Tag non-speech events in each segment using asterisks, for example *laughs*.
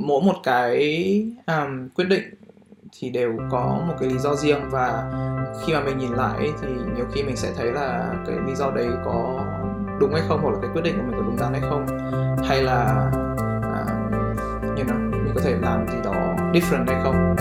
mỗi một cái um, quyết định thì đều có một cái lý do riêng. Và khi mà mình nhìn lại ấy, thì nhiều khi mình sẽ thấy là cái lý do đấy có đúng hay không hoặc là cái quyết định của mình có đúng đắn hay không. Hay là uh, you know, mình có thể làm gì đó different hay không.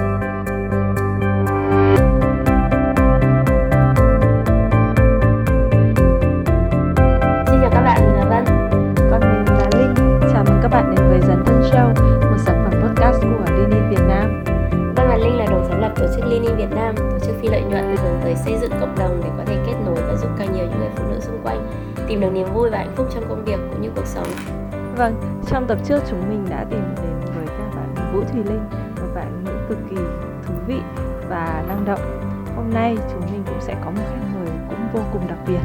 Lập tổ chức Lean Việt Nam Tổ chức phi lợi nhuận hướng tới xây dựng cộng đồng để có thể kết nối và giúp càng nhiều những người phụ nữ xung quanh tìm được niềm vui và hạnh phúc trong công việc cũng như cuộc sống Vâng, trong tập trước chúng mình đã tìm đến với các bạn Vũ Thùy Linh, một bạn nữ cực kỳ thú vị và năng động. Hôm nay chúng mình cũng sẽ có một khách mời cũng vô cùng đặc biệt.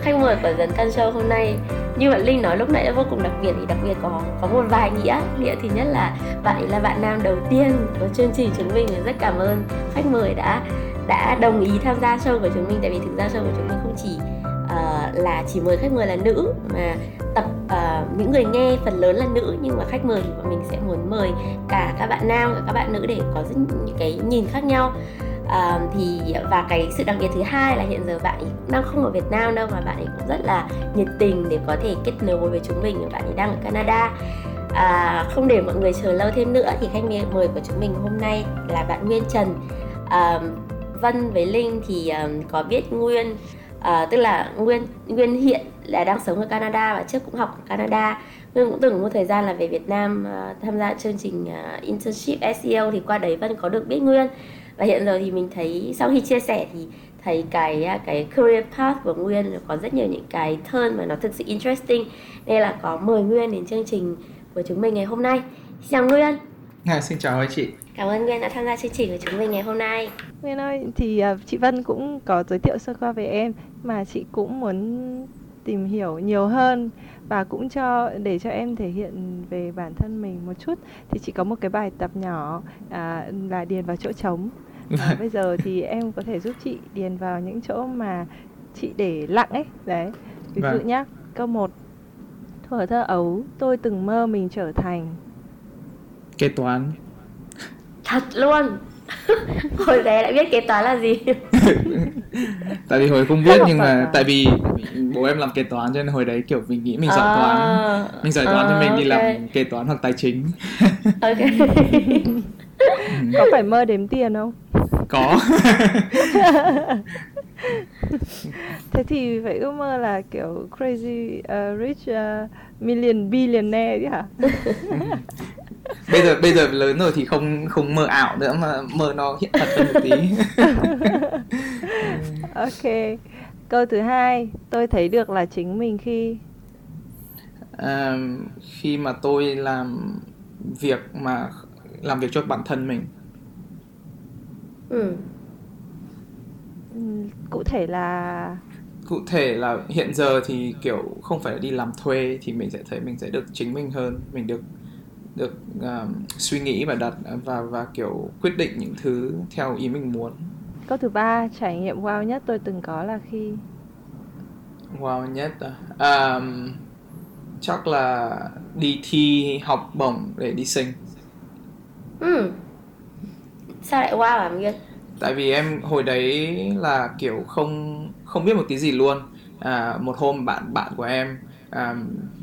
Khách mời của Dấn Thân Show hôm nay như bạn Linh nói lúc nãy là vô cùng đặc biệt thì đặc biệt có có một vài nghĩa. Nghĩa thứ nhất là bạn ấy là bạn nam đầu tiên của chương trình chúng mình rất cảm ơn khách mời đã đã đồng ý tham gia show của chúng mình. Tại vì thực ra show của chúng mình không chỉ uh, là chỉ mời khách mời là nữ mà tập uh, những người nghe phần lớn là nữ. Nhưng mà khách mời thì bọn mình sẽ muốn mời cả các bạn nam và các bạn nữ để có rất những cái nhìn khác nhau à, thì và cái sự đặc biệt thứ hai là hiện giờ bạn ấy đang không ở Việt Nam đâu mà bạn ấy cũng rất là nhiệt tình để có thể kết nối với chúng mình bạn ấy đang ở Canada. À, không để mọi người chờ lâu thêm nữa thì khách mời của chúng mình hôm nay là bạn Nguyên Trần. À, Vân với Linh thì um, có biết Nguyên à, tức là Nguyên Nguyên hiện là đang sống ở Canada và trước cũng học ở Canada. Nguyên cũng từng một thời gian là về Việt Nam uh, tham gia chương trình uh, internship SEO thì qua đấy Vân có được biết Nguyên và hiện giờ thì mình thấy sau khi chia sẻ thì thấy cái cái career path của Nguyên có rất nhiều những cái turn mà nó thực sự interesting. Nên là có mời Nguyên đến chương trình của chúng mình ngày hôm nay. Xin chào Nguyên. À, xin chào hai chị. Cảm ơn Nguyên đã tham gia chương trình của chúng mình ngày hôm nay. Nguyên ơi, thì uh, chị Vân cũng có giới thiệu sơ qua về em mà chị cũng muốn tìm hiểu nhiều hơn và cũng cho để cho em thể hiện về bản thân mình một chút. Thì chị có một cái bài tập nhỏ à, là điền vào chỗ trống. À, *laughs* bây giờ thì em có thể giúp chị điền vào những chỗ mà chị để lặng ấy. Đấy ví dụ Vâng. nhá câu 1 thuở thơ ấu tôi từng mơ mình trở thành. Kế toán. Thật luôn *laughs* hồi bé đã biết kế toán là gì. *laughs* Tại vì hồi không biết là nhưng mà phải. tại vì bố em làm kế toán cho nên hồi đấy kiểu mình nghĩ mình giỏi toán. À, mình giỏi toán thì mình đi làm kế toán hoặc tài chính. Ok. *laughs* Có phải mơ đếm tiền không? Có. Thế thì phải ước mơ là kiểu crazy uh, rich uh, million billionaire chứ hả bây giờ bây giờ lớn rồi thì không không mơ ảo nữa mà mơ nó hiện thật hơn một tí. *laughs* Ok. Câu thứ hai tôi thấy được là chính mình khi à, khi mà tôi làm việc mà làm việc cho bản thân mình. Ừ. cụ thể là cụ thể là hiện giờ thì kiểu không phải đi làm thuê thì mình sẽ thấy mình sẽ được chính mình hơn mình được được um, suy nghĩ và đặt và và kiểu quyết định những thứ theo ý mình muốn. Câu thứ ba trải nghiệm wow nhất tôi từng có là khi? Wow nhất à? Um, chắc là đi thi học bổng để đi sinh. Ừ sao lại wow à Nguyên tại vì em hồi đấy là kiểu không không biết một tí gì luôn. À, một hôm bạn bạn của em à,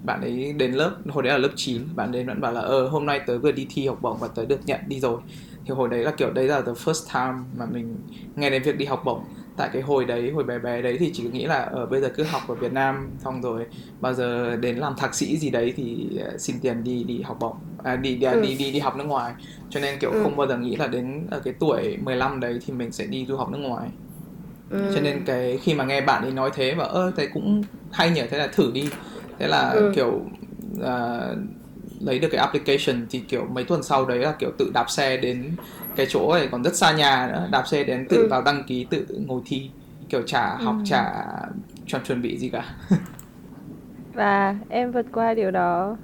bạn ấy đến lớp hồi đấy là lớp 9 bạn đến bạn bảo là ờ hôm nay tớ vừa đi thi học bổng và tớ được nhận đi rồi thì hồi đấy là kiểu đấy là the first time mà mình nghe đến việc đi học bổng tại cái hồi đấy hồi bé bé đấy thì chỉ nghĩ là ở bây giờ cứ học ở Việt Nam xong rồi bao giờ đến làm thạc sĩ gì đấy thì ờ, xin tiền đi đi học bổng à, đi đi, Ừ. đi đi đi học nước ngoài cho nên kiểu Ừ. không bao giờ nghĩ là đến ở cái tuổi 15 đấy thì mình sẽ đi du học nước ngoài ừ. cho nên cái khi mà nghe bạn ấy nói thế và ơ thế cũng hay nhỉ thế là thử đi thế là Ừ. kiểu à, lấy được cái application thì kiểu mấy tuần sau đấy là kiểu tự đạp xe đến cái chỗ này còn rất xa nhà nữa đạp xe đến tự Ừ. vào đăng ký tự ngồi thi kiểu học Ừ. chả chuẩn chuẩn bị gì cả *laughs* và em vượt qua điều đó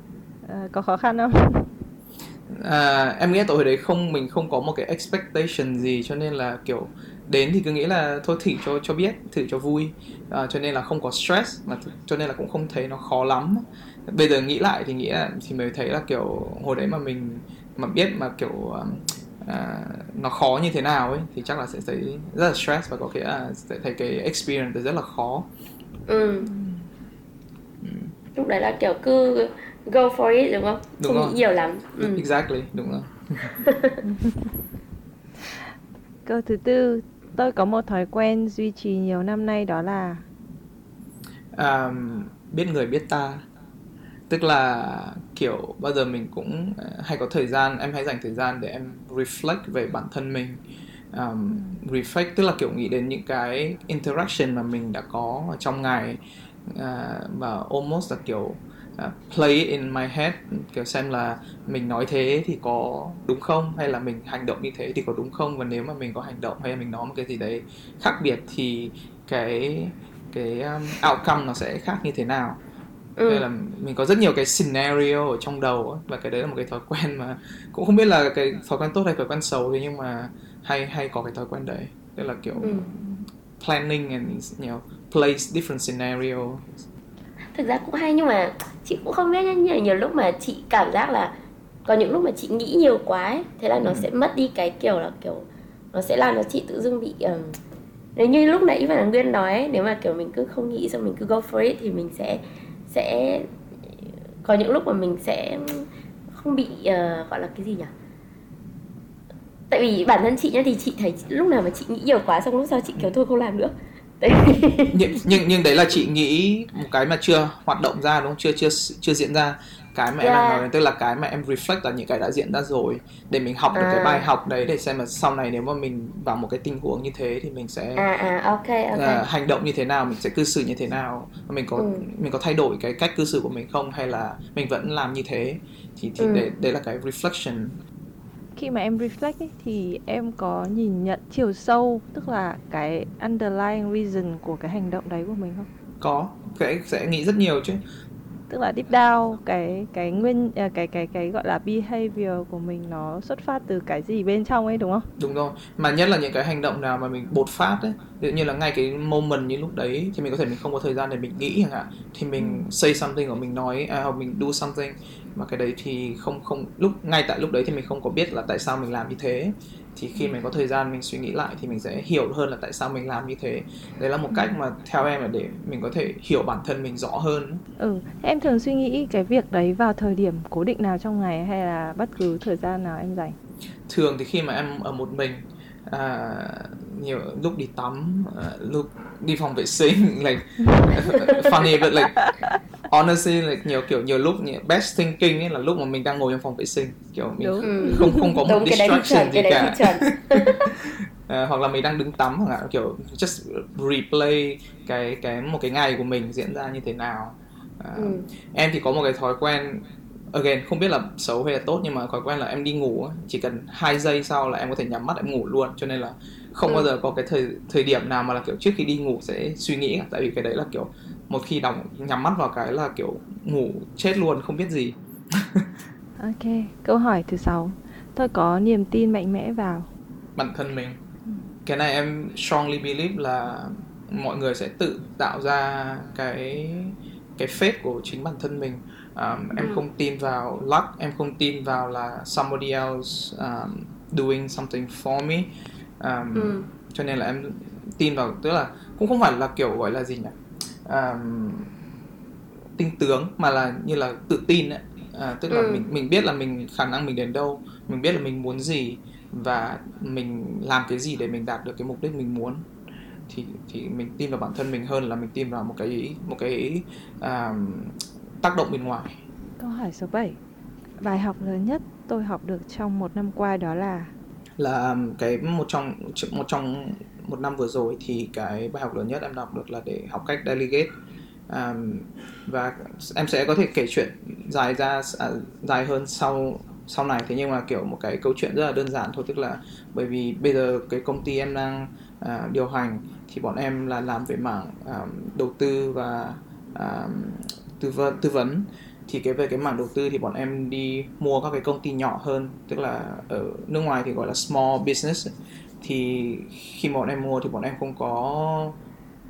ờ, có khó khăn không À, em nghĩ hồi đấy không mình không có một cái expectation gì cho nên là kiểu đến thì cứ nghĩ là thôi thử cho cho biết thử cho vui. À, cho nên là không có stress mà th- cho nên là cũng không thấy nó khó lắm. Bây giờ nghĩ lại thì nghĩ là thì mới thấy là kiểu hồi đấy mà mình mà biết mà kiểu um, à, nó khó như thế nào ấy thì chắc là sẽ thấy rất là stress và có thể là sẽ thấy cái experience rất là khó. Ừ. lúc đấy là kiểu cứ go for it đúng không? Đúng không rồi. nghĩ nhiều lắm. Ừ. exactly đúng rồi. *laughs* Câu thứ tư, tôi có một thói quen duy trì nhiều năm nay đó là um, biết người biết ta. Tức là kiểu bao giờ mình cũng ờ, hay có thời gian em hay dành thời gian để em reflect về bản thân mình. Um, reflect tức là kiểu nghĩ đến những cái interaction mà mình đã có trong ngày. Ờ, uh, và almost là kiểu à, play it in my head kiểu xem là mình nói thế thì có đúng không hay là mình hành động như thế thì có đúng không và nếu mà mình có hành động hay là mình nói một cái gì đấy khác biệt thì cái cái um, outcome nó sẽ khác như thế nào Ừ. nên là mình có rất nhiều cái scenario ở trong đầu ấy, và cái đấy là một cái thói quen mà cũng không biết là cái thói quen tốt hay thói quen xấu thế nhưng mà hay hay có cái thói quen đấy tức là kiểu Ừ. planning and you know place different scenario thực ra cũng hay nhưng mà chị cũng không biết nhá. Nhiều, nhiều lúc mà chị cảm giác là có những lúc mà chị nghĩ nhiều quá ấy, thế là nó Ừ. sẽ mất đi cái kiểu là kiểu nó sẽ làm cho chị tự dưng bị um, nếu như lúc nãy và Nguyên nói ấy, nếu mà kiểu mình cứ không nghĩ xong mình cứ go for it thì mình sẽ sẽ có những lúc mà mình sẽ không bị ờ, gọi là cái gì nhỉ? Tại vì bản thân chị nhá thì chị thấy lúc nào mà chị nghĩ nhiều quá xong lúc sau chị kiểu thôi không làm nữa *laughs* nhưng, nhưng nhưng đấy là chị nghĩ một cái mà chưa hoạt động ra đúng không? Chưa chưa chưa diễn ra. Cái mà em đang Yeah. nói tức là cái mà em reflect là những cái đã diễn ra rồi. Để mình học được cái À. bài học đấy để xem là sau này nếu mà mình vào một cái tình huống như thế thì mình sẽ à à ok ok. À, hành động như thế nào mình sẽ cư xử như thế nào? Mình có Ừ. mình có thay đổi cái cách cư xử của mình không? Hay là mình vẫn làm như thế? Thì thì Ừ. đấy, đấy là cái reflection khi mà em reflect ấy, thì em có nhìn nhận chiều sâu tức là cái underlying reason của cái hành động đấy của mình không? có sẽ sẽ nghĩ rất nhiều chứ. Tức là deep down cái cái nguyên à, cái cái cái gọi là behavior của mình nó xuất phát từ cái gì bên trong ấy đúng không? đúng rồi. Mà nhất là những cái hành động nào mà mình bột phát ấy ví dụ như là ngay cái moment như lúc đấy thì mình có thể mình không có thời gian để mình nghĩ chẳng hạn. Thì mình say something hoặc mình nói à, hoặc mình do something mà cái đấy thì không không lúc ngay tại lúc đấy thì mình không có biết là tại sao mình làm như thế. Thì khi mình có thời gian mình suy nghĩ lại thì mình sẽ hiểu hơn là tại sao mình làm như thế. Đấy là một cách mà theo em là để mình có thể hiểu bản thân mình rõ hơn. Ừ, em thường suy nghĩ cái việc đấy vào thời điểm cố định nào trong ngày hay là bất cứ thời gian nào em rảnh? thường thì khi mà em ở một mình à, nhiều lúc đi tắm à, lúc đi phòng vệ sinh *laughs* like *laughs* funny but like honestly like nhiều kiểu nhiều lúc nhiều best thinking ấy là lúc mà mình đang ngồi trong phòng vệ sinh kiểu mình Đúng. Không không có *laughs* một đúng distraction gì cả À, hoặc là mình đang đứng tắm hoặc là kiểu just replay cái cái một cái ngày của mình diễn ra như thế nào à, Ừ. em thì có một cái thói quen again không biết là xấu hay là tốt nhưng mà thói quen là em đi ngủ chỉ cần hai giây sau là em có thể nhắm mắt em ngủ luôn cho nên là không Ừ. bao giờ có cái thời thời điểm nào mà là kiểu trước khi đi ngủ sẽ suy nghĩ tại vì cái đấy là kiểu một khi đóng nhắm mắt vào cái là kiểu ngủ chết luôn không biết gì *laughs* Ok, câu hỏi thứ sáu. Tôi có niềm tin mạnh mẽ vào. bản thân mình cái này em strongly believe là mọi người sẽ tự tạo ra cái cái fate của chính bản thân mình um, em Ừ. không tin vào luck em không tin vào là somebody else um, doing something for me um, Ừ. cho nên là em tin vào tức là cũng không phải là kiểu gọi là gì nhỉ um, tinh tướng mà là như là tự tin ấy. À, tức là Ừ. mình mình biết là mình khả năng mình đến đâu mình biết là mình muốn gì và mình làm cái gì để mình đạt được cái mục đích mình muốn thì thì mình tin vào bản thân mình hơn là mình tin vào một cái một cái um, tác động bên ngoài. Câu hỏi số 7. Bài học lớn nhất tôi học được trong một năm qua đó là? Là um, cái một trong một trong một năm vừa rồi thì cái bài học lớn nhất em đọc được là để học cách delegate. Um, và em sẽ có thể kể chuyện dài ra à, dài hơn sau sau này. Thế nhưng mà kiểu một cái câu chuyện rất là đơn giản thôi. Tức là bởi vì bây giờ cái công ty em đang à, điều hành thì bọn em là làm về mảng à, đầu tư và à, tư vấn tư vấn thì cái về cái mảng đầu tư thì bọn em đi mua các cái công ty nhỏ hơn tức là ở nước ngoài thì gọi là small business. Thì khi mà bọn em mua thì bọn em không có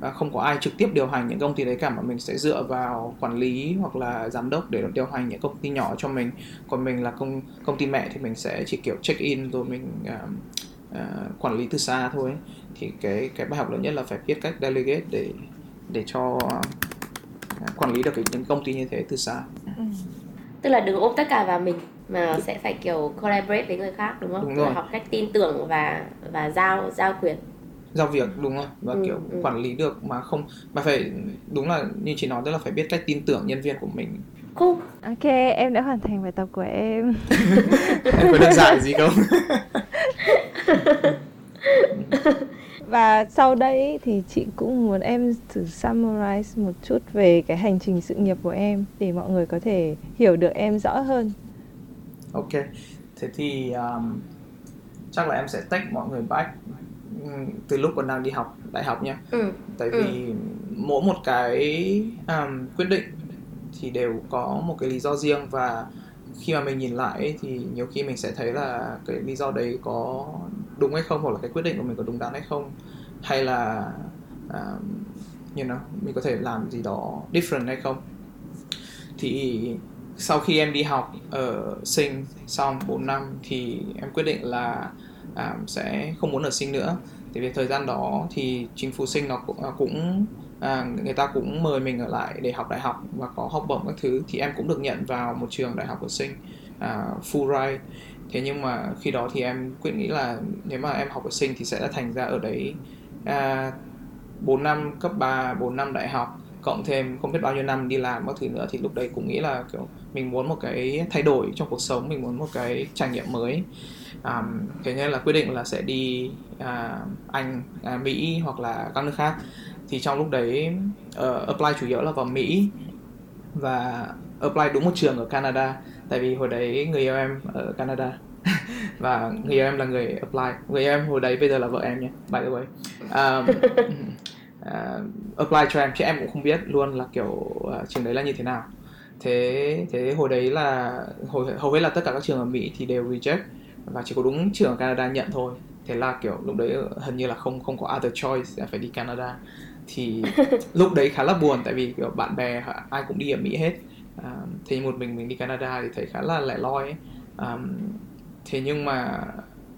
à, không có ai trực tiếp điều hành những công ty đấy cả mà mình sẽ dựa vào quản lý hoặc là giám đốc để điều hành những công ty nhỏ cho mình. Còn mình là công công ty mẹ thì mình sẽ chỉ kiểu check in rồi mình uh, uh, quản lý từ xa thôi. Thì cái cái bài học lớn nhất là phải biết cách delegate để để cho uh, quản lý được cái, những công ty như thế từ xa ừ. tức là đừng ôm tất cả vào mình mà sẽ phải kiểu collaborate với người khác đúng không? Đúng rồi. học cách tin tưởng và và giao giao quyền giao việc đúng không và Ừ, kiểu ừ. quản lý được mà không mà phải đúng là như chị nói tức là phải biết cách tin tưởng nhân viên của mình cool Ok, em đã hoàn thành bài tập của em. *laughs* em có đơn giản gì không *laughs* *laughs* Và sau đây thì chị cũng muốn em thử summarize một chút về cái hành trình sự nghiệp của em để mọi người có thể hiểu được em rõ hơn. ok thế thì um, chắc là em sẽ tách mọi người back ừm, từ lúc còn đang đi học đại học nha ừ. tại Ừ. vì mỗi một cái um, quyết định thì đều có một cái lý do riêng và khi mà mình nhìn lại ấy, thì nhiều khi mình sẽ thấy là cái lý do đấy có đúng hay không hoặc là cái quyết định của mình có đúng đắn hay không hay là uh, you know, mình có thể làm gì đó different hay không. Thì sau khi em đi học ở sinh xong 4 năm thì em quyết định là à, sẽ không muốn ở sinh nữa. Tại vì thời gian đó thì chính phủ sinh nó cũng, à, cũng à, người ta cũng mời mình ở lại để học đại học và có học bổng các thứ. Thì em cũng được nhận vào một trường đại học ở sinh à, Fulbright thế nhưng mà khi đó thì em quyết nghĩ là nếu mà em học ở sinh thì sẽ thành ra ở đấy à, 4 năm cấp 3, 4 năm đại học cộng thêm không biết bao nhiêu năm đi làm các thứ nữa thì lúc đấy cũng nghĩ là kiểu mình muốn một cái thay đổi trong cuộc sống mình muốn một cái trải nghiệm mới. À, thế nên là quyết định là sẽ đi à, Anh, à, Mỹ hoặc là các nước khác. Thì trong lúc đấy uh, apply chủ yếu là vào Mỹ và apply đúng một trường ở Canada tại vì hồi đấy người yêu em ở Canada. *laughs* Và người yêu em là người apply. Người yêu em hồi đấy bây giờ là vợ em nhé by the way. Um, uh, *laughs* apply cho em chứ em cũng không biết luôn là kiểu uh, trường đấy là như thế nào. Thế thế hồi đấy là hồi hầu hết là tất cả các trường ở Mỹ thì đều reject. Và chỉ có đúng trường ở Canada nhận thôi. Thế là kiểu lúc đấy hình như là không không có other choice là phải đi Canada. Thì *laughs* lúc đấy khá là buồn tại vì kiểu bạn bè ai cũng đi ở Mỹ hết um, thì một mình mình đi Canada thì thấy khá là lẻ loi ấy. Thế nhưng mà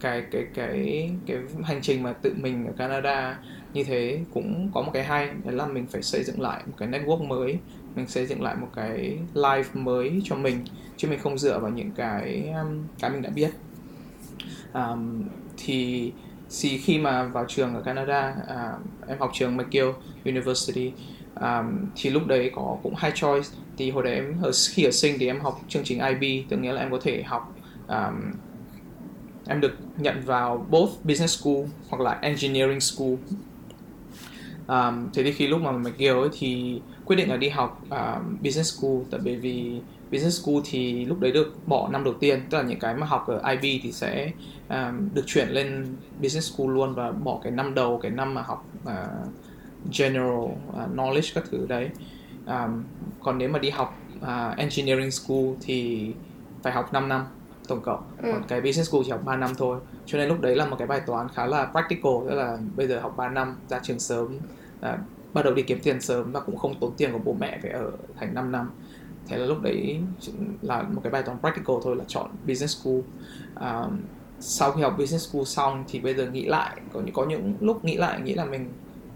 cái cái cái cái hành trình mà tự mình ở Canada như thế cũng có một cái hay đó là mình phải xây dựng lại một cái network mới mình xây dựng lại một cái life mới cho mình chứ mình không dựa vào những cái um, cái mình đã biết um, thì thì khi mà vào trường ở Canada uh, em học trường McGill University um, thì lúc đấy có cũng hai choice. Thì hồi đấy em ở khi ở sinh thì em học chương trình IB tức nghĩa là em có thể học um, em được nhận vào both business school hoặc là engineering school. Um, thế thì khi lúc mà mình ấy thì quyết định là đi học um, business school. Tại bởi vì business school thì lúc đấy được bỏ năm đầu tiên tức là những cái mà học ở IB thì sẽ um, được chuyển lên business school luôn và bỏ cái năm đầu cái năm mà học uh, general uh, knowledge các thứ đấy. Um, còn nếu mà đi học uh, engineering school thì phải học 5 năm tổng cộng. Ừ. còn cái business school chỉ học 3 năm thôi. Cho nên lúc đấy là một cái bài toán khá là practical tức là bây giờ học 3 năm ra trường sớm à, bắt đầu đi kiếm tiền sớm và cũng không tốn tiền của bố mẹ phải ở thành 5 năm. Thế là lúc đấy là một cái bài toán practical thôi là chọn business school. À, sau khi học business school xong thì bây giờ nghĩ lại có những có những lúc nghĩ lại nghĩ là mình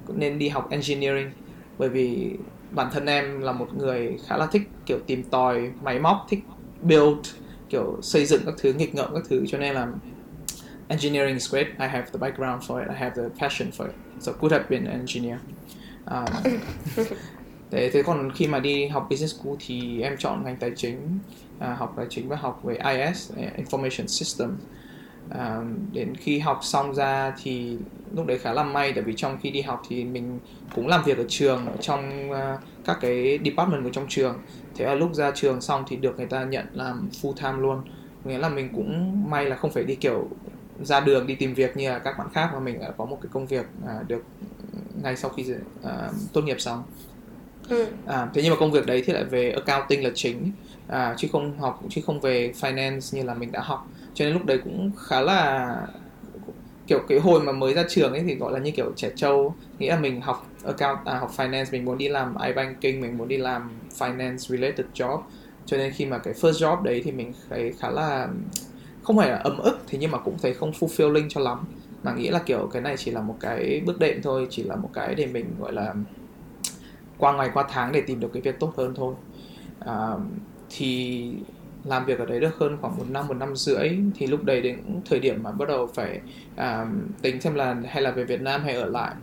nên đi học engineering. Bởi vì bản thân em là một người khá là thích kiểu tìm tòi máy móc thích build kiểu xây dựng các thứ nghịch ngợm các thứ. Cho nên là engineering is great. I have the background for it. I have the passion for it. So could have been an engineer. Um, *laughs* thế thế còn khi mà đi học business school thì em chọn ngành tài chính à, học tài chính và học về IS information system à, đến khi học xong ra thì lúc đấy khá là may tại vì trong khi đi học thì mình cũng làm việc ở trường ở trong uh, các cái department của trong trường. Thế là lúc ra trường xong thì được người ta nhận làm full time luôn. Nghĩa là mình cũng may là không phải đi kiểu ra đường đi tìm việc như là các bạn khác mà mình có một cái công việc à, được ngay sau khi à, tốt nghiệp xong. Ừ. à, thế nhưng mà công việc đấy thì lại về accounting là chính. À, chứ không học chứ không về finance như là mình đã học cho nên lúc đấy cũng khá là kiểu cái hồi mà mới ra trường ấy thì gọi là như kiểu trẻ trâu. Nghĩa là mình học account à, học finance mình muốn đi làm iBanking mình muốn đi làm finance related job. Cho nên khi mà cái first job đấy thì mình thấy khá là không phải là ấm ức thế nhưng mà cũng thấy không fulfilling cho lắm. Mà nghĩ là kiểu cái này chỉ là một cái bước đệm thôi chỉ là một cái để mình gọi là qua ngày qua tháng để tìm được cái việc tốt hơn thôi. À, thì làm việc ở đấy được hơn khoảng một năm một năm rưỡi. Thì lúc đấy đến thời điểm mà bắt đầu phải à, tính xem là hay là về Việt Nam hay ở lại.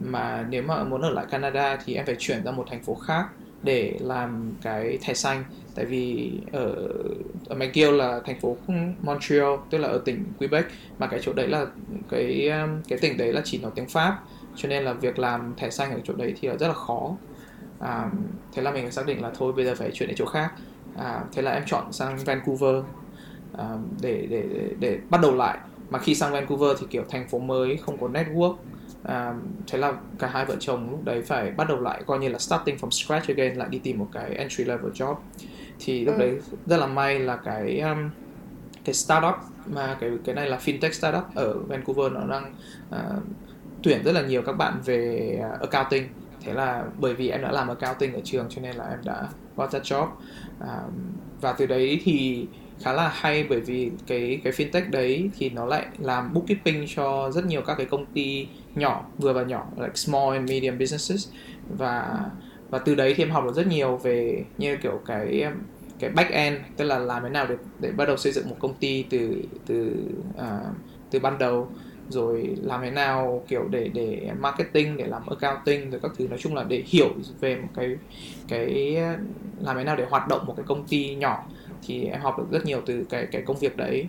Mà nếu mà muốn ở lại Canada thì em phải chuyển ra một thành phố khác để làm cái thẻ xanh. Tại vì ở ở McGill là thành phố Montreal tức là ở tỉnh Quebec. Mà cái chỗ đấy là cái um, cái tỉnh đấy là chỉ nói tiếng Pháp. Cho nên là việc làm thẻ xanh ở chỗ đấy thì là rất là khó. À, thế là mình xác định là thôi bây giờ phải chuyển đến chỗ khác à, thế là em chọn sang Vancouver à, để, để để để bắt đầu lại. Mà khi sang Vancouver thì kiểu thành phố mới không có network à, thế là cả hai vợ chồng lúc đấy phải bắt đầu lại coi như là starting from scratch again lại đi tìm một cái entry level job. Thì lúc ừ. đấy rất là may là cái um, cái startup mà cái cái này là fintech startup ở Vancouver nó đang uh, tuyển rất là nhiều các bạn về uh, accounting. Thế là bởi vì em đã làm accounting ở trường cho nên là em đã got that job uh, và từ đấy thì khá là hay bởi vì cái cái fintech đấy thì nó lại làm bookkeeping cho rất nhiều các cái công ty nhỏ vừa và nhỏ like small and medium businesses. Và và từ đấy thì em học được rất nhiều về như kiểu cái cái back end tức là làm thế nào để để bắt đầu xây dựng một công ty từ từ uh, từ ban đầu rồi làm thế nào kiểu để để marketing để làm accounting rồi các thứ. Nói chung là để hiểu về một cái cái làm thế nào để hoạt động một cái công ty nhỏ thì em học được rất nhiều từ cái cái công việc đấy.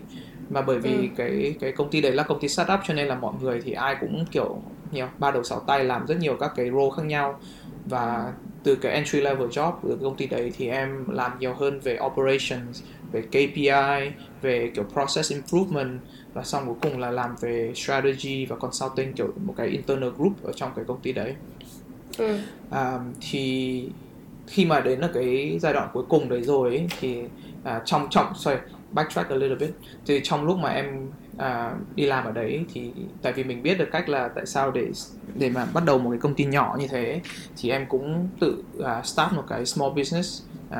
Mà bởi vì ừ. cái cái công ty đấy là công ty startup cho nên là mọi người thì ai cũng kiểu nhiều ba đầu sáu tay làm rất nhiều các cái role khác nhau. Và từ cái entry level job của công ty đấy thì em làm nhiều hơn về operations về KPI về kiểu process improvement và xong cuối cùng là làm về strategy và consulting kiểu một cái internal group ở trong cái công ty đấy ừ. à, thì khi mà đến ở cái giai đoạn cuối cùng đấy rồi ấy, thì à, trong trong sorry backtrack a little bit thì trong lúc mà em à, đi làm ở đấy thì tại vì mình biết được cách là tại sao để để mà bắt đầu một cái công ty nhỏ như thế thì em cũng tự uh, start một cái small business uh,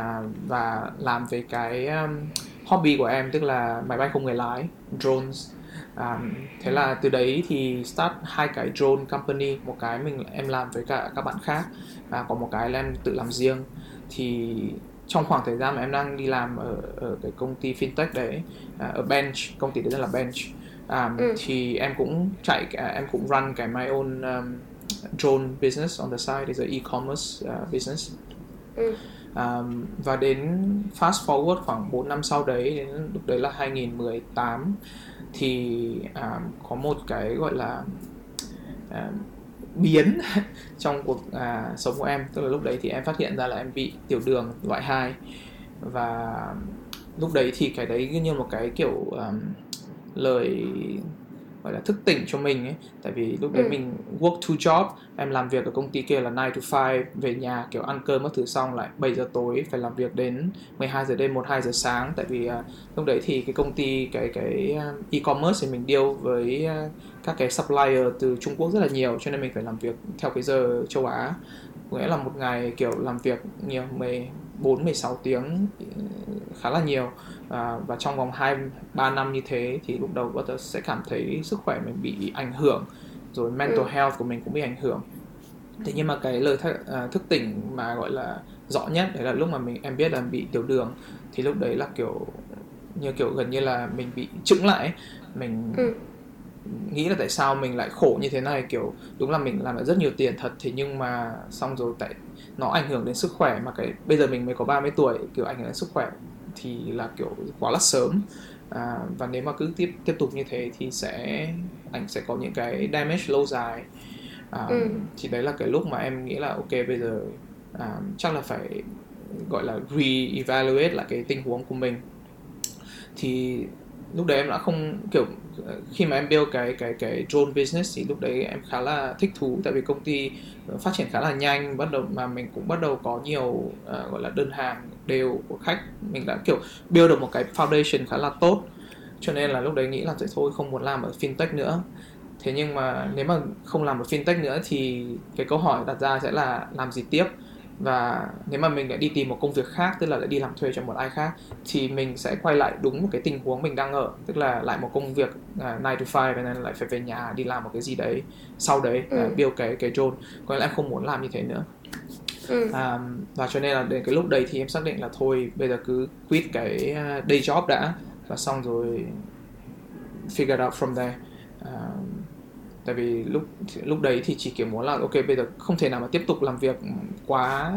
và làm về cái um, hobby của em tức là máy bay không người lái drones um, thế là từ đấy thì start hai cái drone company một cái mình em làm với cả các bạn khác và có một cái là em tự làm riêng thì trong khoảng thời gian mà em đang đi làm ở ở cái công ty fintech đấy à, ở bench công ty đấy là bench um, ừ. thì em cũng chạy em cũng run cái my own um, drone business on the side is a e-commerce uh, business ừ um, và đến fast forward khoảng 4 năm sau đấy đến lúc đấy là 2018 thì um, có một cái gọi là um, biến *laughs* trong cuộc à, sống của em. Tức là lúc đấy thì em phát hiện ra là em bị tiểu đường loại 2 và lúc đấy thì cái đấy như một cái kiểu um, lời gọi là thức tỉnh cho mình ấy. Tại vì lúc đấy ừ. mình work two job em làm việc ở công ty kia là 9 to 5 về nhà kiểu ăn cơm mất thứ xong lại 7 giờ tối phải làm việc đến 12 giờ đêm 1 2 giờ sáng. Tại vì uh, lúc đấy thì cái công ty cái cái e-commerce thì mình deal với uh, các cái supplier từ Trung Quốc rất là nhiều cho nên mình phải làm việc theo cái giờ châu Á. Nghĩa là một ngày kiểu làm việc nhiều 14 16 tiếng khá là nhiều. À, và trong vòng 2 3 năm như thế thì lúc đầu đầu sẽ cảm thấy sức khỏe mình bị ảnh hưởng rồi mental ừ. health của mình cũng bị ảnh hưởng. Thế nhưng mà cái lời th- à, thức tỉnh mà gọi là rõ nhất đấy là lúc mà mình em biết là bị tiểu đường thì lúc đấy là kiểu như kiểu gần như là mình bị chững lại mình ừ. nghĩ là tại sao mình lại khổ như thế này kiểu đúng là mình làm được rất nhiều tiền thật thế nhưng mà xong rồi tại nó ảnh hưởng đến sức khỏe mà cái bây giờ mình mới có 30 tuổi kiểu ảnh hưởng đến sức khỏe thì là kiểu quá là sớm. À, và nếu mà cứ tiếp tiếp tục như thế thì sẽ ảnh sẽ có những cái damage lâu dài. À, ừ. thì đấy là cái lúc mà em nghĩ là ok bây giờ à, chắc là phải gọi là re-evaluate lại cái tình huống của mình. Thì lúc đấy em đã không kiểu khi mà em build cái cái cái drone business thì lúc đấy em khá là thích thú. Tại vì công ty ờ, phát triển khá là nhanh bắt đầu mà mình cũng bắt đầu có nhiều uh, gọi là đơn hàng đều của khách. Mình đã kiểu build được một cái foundation khá là tốt. Cho nên là lúc đấy nghĩ là thôi không muốn làm ở fintech nữa. Thế nhưng mà nếu mà không làm ở fintech nữa thì cái câu hỏi đặt ra sẽ là làm gì tiếp? Và nếu mà mình lại đi tìm một công việc khác tức là lại đi làm thuê cho một ai khác thì mình sẽ quay lại đúng một cái tình huống mình đang ở tức là lại một công việc uh, à, 9 to 5 và nên lại phải về nhà đi làm một cái gì đấy sau đấy ừ. uh, build cái cái drone có lẽ em không muốn làm như thế nữa ừ. um, và cho nên là đến cái lúc đấy thì em xác định là thôi bây giờ cứ quit cái à, day job đã và xong rồi figure out from there um, tại vì lúc lúc đấy thì chỉ kiểu muốn là ok bây giờ không thể nào mà tiếp tục làm việc quá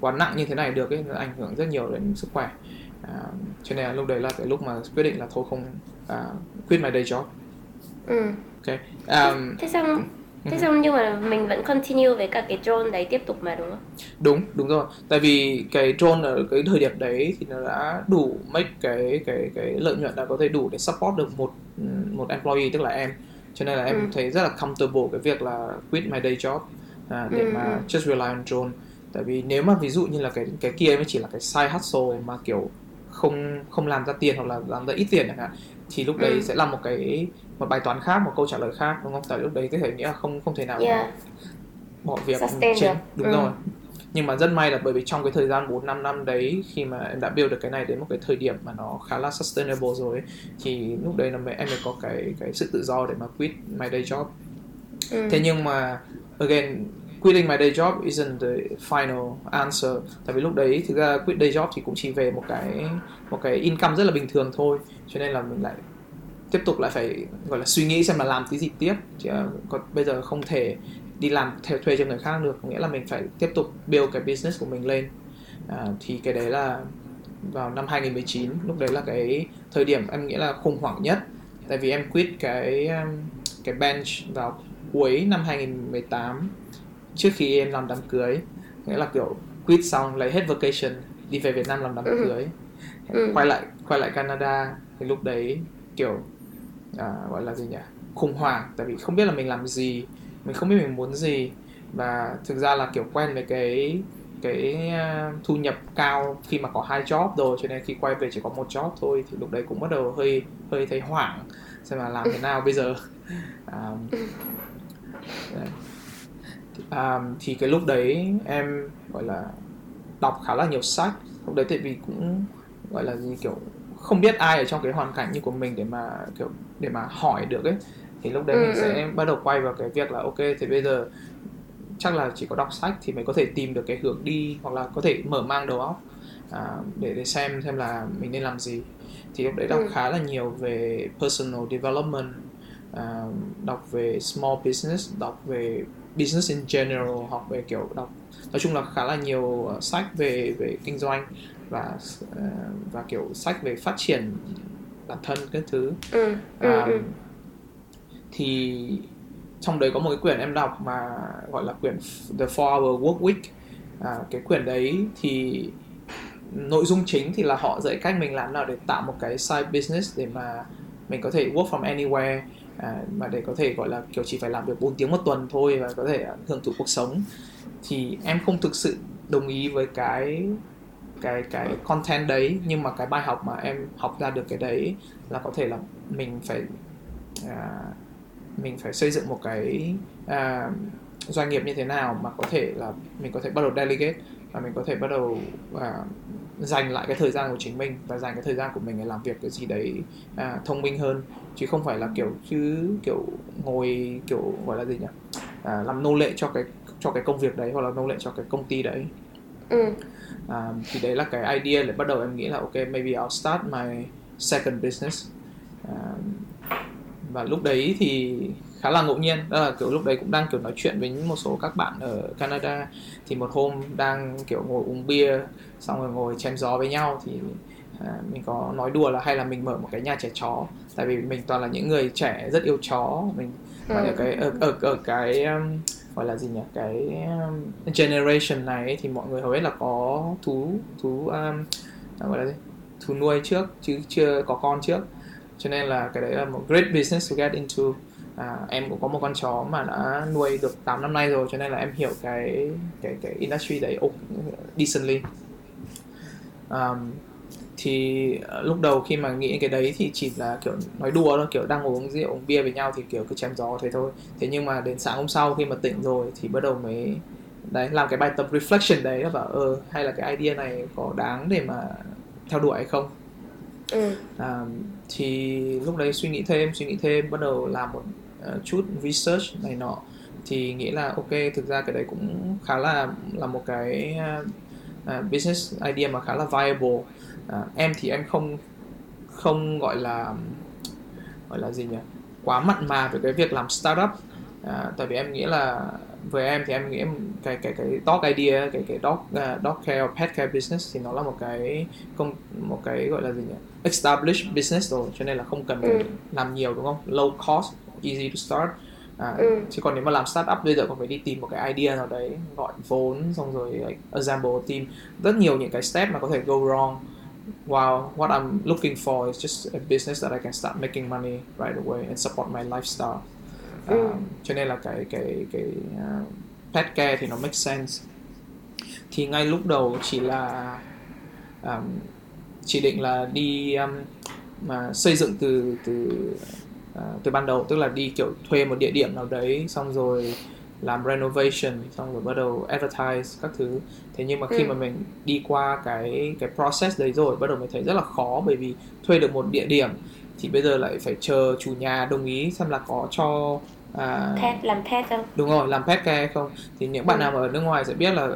quá nặng như thế này được ấy ảnh hưởng rất nhiều đến sức khỏe. À, cho nên là lúc đấy là cái lúc mà quyết định là thôi không à, quit my day job. Ừ. ok um, thế xong thế xong nhưng mà mình vẫn continue với cả cái drone đấy tiếp tục mà đúng không? Đúng đúng rồi. Tại vì cái drone ở cái thời điểm đấy thì nó đã đủ make cái cái cái lợi nhuận đã có thể đủ để support được một một employee tức là em cho nên là em ừ. thấy rất là comfortable cái việc là quit my day job à, để ừ. mà ừ. just rely on drone tại vì nếu mà ví dụ như là cái cái kia mới chỉ là cái side hustle mà kiểu không không làm ra tiền hoặc là làm ra ít tiền chẳng hạn thì lúc đấy ừ. sẽ là một cái một bài toán khác một câu trả lời khác đúng không tại lúc đấy có thể nghĩa là không không thể nào yeah. bỏ việc trên đúng ừ. rồi nhưng mà rất may là bởi vì trong cái thời gian 4 5 năm đấy khi mà em đã build được cái này đến một cái thời điểm mà nó khá là sustainable rồi ấy, thì lúc đấy là em mới có cái cái sự tự do để mà quit my day job. Ừ. Thế nhưng mà again quitting my day job isn't the final answer tại vì lúc đấy thực ra quit day job thì cũng chỉ về một cái một cái income rất là bình thường thôi cho nên là mình lại tiếp tục lại phải gọi là suy nghĩ xem là làm cái gì tiếp chứ còn bây giờ không thể đi làm theo thuê cho người khác được nghĩa là mình phải tiếp tục build cái business của mình lên. À, thì cái đấy là vào năm 2019 lúc đấy là cái thời điểm em nghĩ là khủng hoảng nhất. Tại vì em quit cái um, cái bench vào cuối năm 2018 trước khi em làm đám cưới. Nghĩa là kiểu quit xong lấy hết vacation đi về Việt Nam làm đám ừ. cưới. Ừ. quay lại quay lại Canada thì lúc đấy kiểu à, gọi là gì nhỉ? Khủng hoảng tại vì không biết là mình làm gì mình không biết mình muốn gì. Và thực ra là kiểu quen với cái cái à, thu nhập cao khi mà có hai job rồi cho nên khi quay về chỉ có một job thôi thì lúc đấy cũng bắt đầu hơi hơi thấy hoảng xem là làm thế nào bây giờ. *laughs* Um, um, thì cái lúc đấy em gọi là đọc khá là nhiều sách. Lúc đấy tại vì cũng gọi là gì kiểu không biết ai ở trong cái hoàn cảnh như của mình để mà kiểu để mà hỏi được ấy thì lúc đấy ừ, mình sẽ ừ. bắt đầu quay vào cái việc là ok thì bây giờ chắc là chỉ có đọc sách thì mới có thể tìm được cái hướng đi hoặc là có thể mở mang đầu óc à, để để xem xem là mình nên làm gì thì lúc đấy đọc ừ. khá là nhiều về personal development à, đọc về small business đọc về business in general học về kiểu đọc nói chung là khá là nhiều uh, sách về về kinh doanh và uh, và kiểu sách về phát triển bản thân các thứ ừ, ừ, um, ừ thì trong đấy có một cái quyển em đọc mà gọi là quyển The 4 Hour Work Week. À, cái quyển đấy thì nội dung chính thì là họ dạy cách mình làm nào để tạo một cái side business để mà mình có thể work from anywhere. À, mà để có thể gọi là kiểu chỉ phải làm việc 4 tiếng một tuần thôi và có thể hưởng thụ cuộc sống. Thì em không thực sự đồng ý với cái cái cái content đấy nhưng mà cái bài học mà em học ra được cái đấy là có thể là mình phải à, mình phải xây dựng một cái à, doanh nghiệp như thế nào mà có thể là mình có thể bắt đầu delegate và mình có thể bắt đầu à, dành lại cái thời gian của chính mình và dành cái thời gian của mình để làm việc cái gì đấy à, thông minh hơn. Chứ không phải là kiểu chứ kiểu ngồi kiểu gọi là gì nhỉ à, làm nô lệ cho cái cho cái công việc đấy hoặc là nô lệ cho cái công ty đấy. Ừ. à, thì đấy là cái idea để bắt đầu em nghĩ là ok maybe I'll start my second business. À, và lúc đấy thì khá là ngẫu nhiên. Đó là kiểu lúc đấy cũng đang kiểu nói chuyện với một số các bạn ở Canada. Thì một hôm đang kiểu ngồi uống bia xong rồi ngồi chém gió với nhau thì à, mình có nói đùa là hay là mình mở một cái nhà trẻ chó. Tại vì mình toàn là những người trẻ rất yêu chó. Mình ừ. ở cái ở ở, ở cái um, gọi là gì nhỉ? Cái um, generation này thì mọi người hầu hết là có thú thú um, gọi là gì? Thú nuôi trước chứ chưa có con trước cho nên là cái đấy là một great business to get into. À, em cũng có một con chó mà đã nuôi được 8 năm nay rồi cho nên là em hiểu cái cái cái industry đấy oh, decently. Um, thì ờ, lúc đầu khi mà nghĩ cái đấy thì chỉ là kiểu nói đùa thôi kiểu đang ngồi uống rượu uống bia với nhau thì kiểu cứ chém gió thế thôi. Thế nhưng mà đến sáng hôm sau khi mà tỉnh rồi thì bắt đầu mới đấy làm cái bài tập reflection đấy và bảo ờ hay là cái idea này có đáng để mà theo đuổi hay không? Ừ. à, thì lúc đấy suy nghĩ thêm suy nghĩ thêm bắt đầu làm một uh, chút research này nọ. Thì nghĩ là ok thực ra cái đấy cũng khá là là một cái uh, uh, business idea mà khá là viable. Uh, em thì em không không gọi là gọi là gì nhỉ? Quá mặn mà về cái việc làm startup. Uh, tại vì em nghĩ là với em thì em nghĩ cái cái cái dog idea cái cái dog uh, dog care pet care business thì nó là một cái công một cái gọi là gì nhỉ? Established business rồi cho nên là không cần ừ. làm nhiều đúng không? Low cost easy to start. À, ừ. chứ còn nếu mà làm startup bây giờ còn phải đi tìm một cái idea nào đấy gọi vốn xong rồi like, assemble a team. Rất nhiều những cái step mà có thể go wrong. Wow what I'm looking for is just a business that I can start making money right away and support my lifestyle ừ. uh, cho nên là cái cái cái uh, pet care thì nó make sense thì ngay lúc đầu chỉ là um, chỉ định là đi um, mà xây dựng từ từ uh, từ ban đầu tức là đi kiểu thuê một địa điểm nào đấy xong rồi làm renovation xong rồi bắt đầu advertise các thứ thế nhưng mà khi ừ. mà mình đi qua cái cái process đấy rồi bắt đầu mình thấy rất là khó bởi vì thuê được một địa điểm thì bây giờ lại phải chờ chủ nhà đồng ý xem là có cho à, pet làm pet không? Đúng rồi làm pet care không? Thì những bạn ừ. nào ở nước ngoài sẽ biết là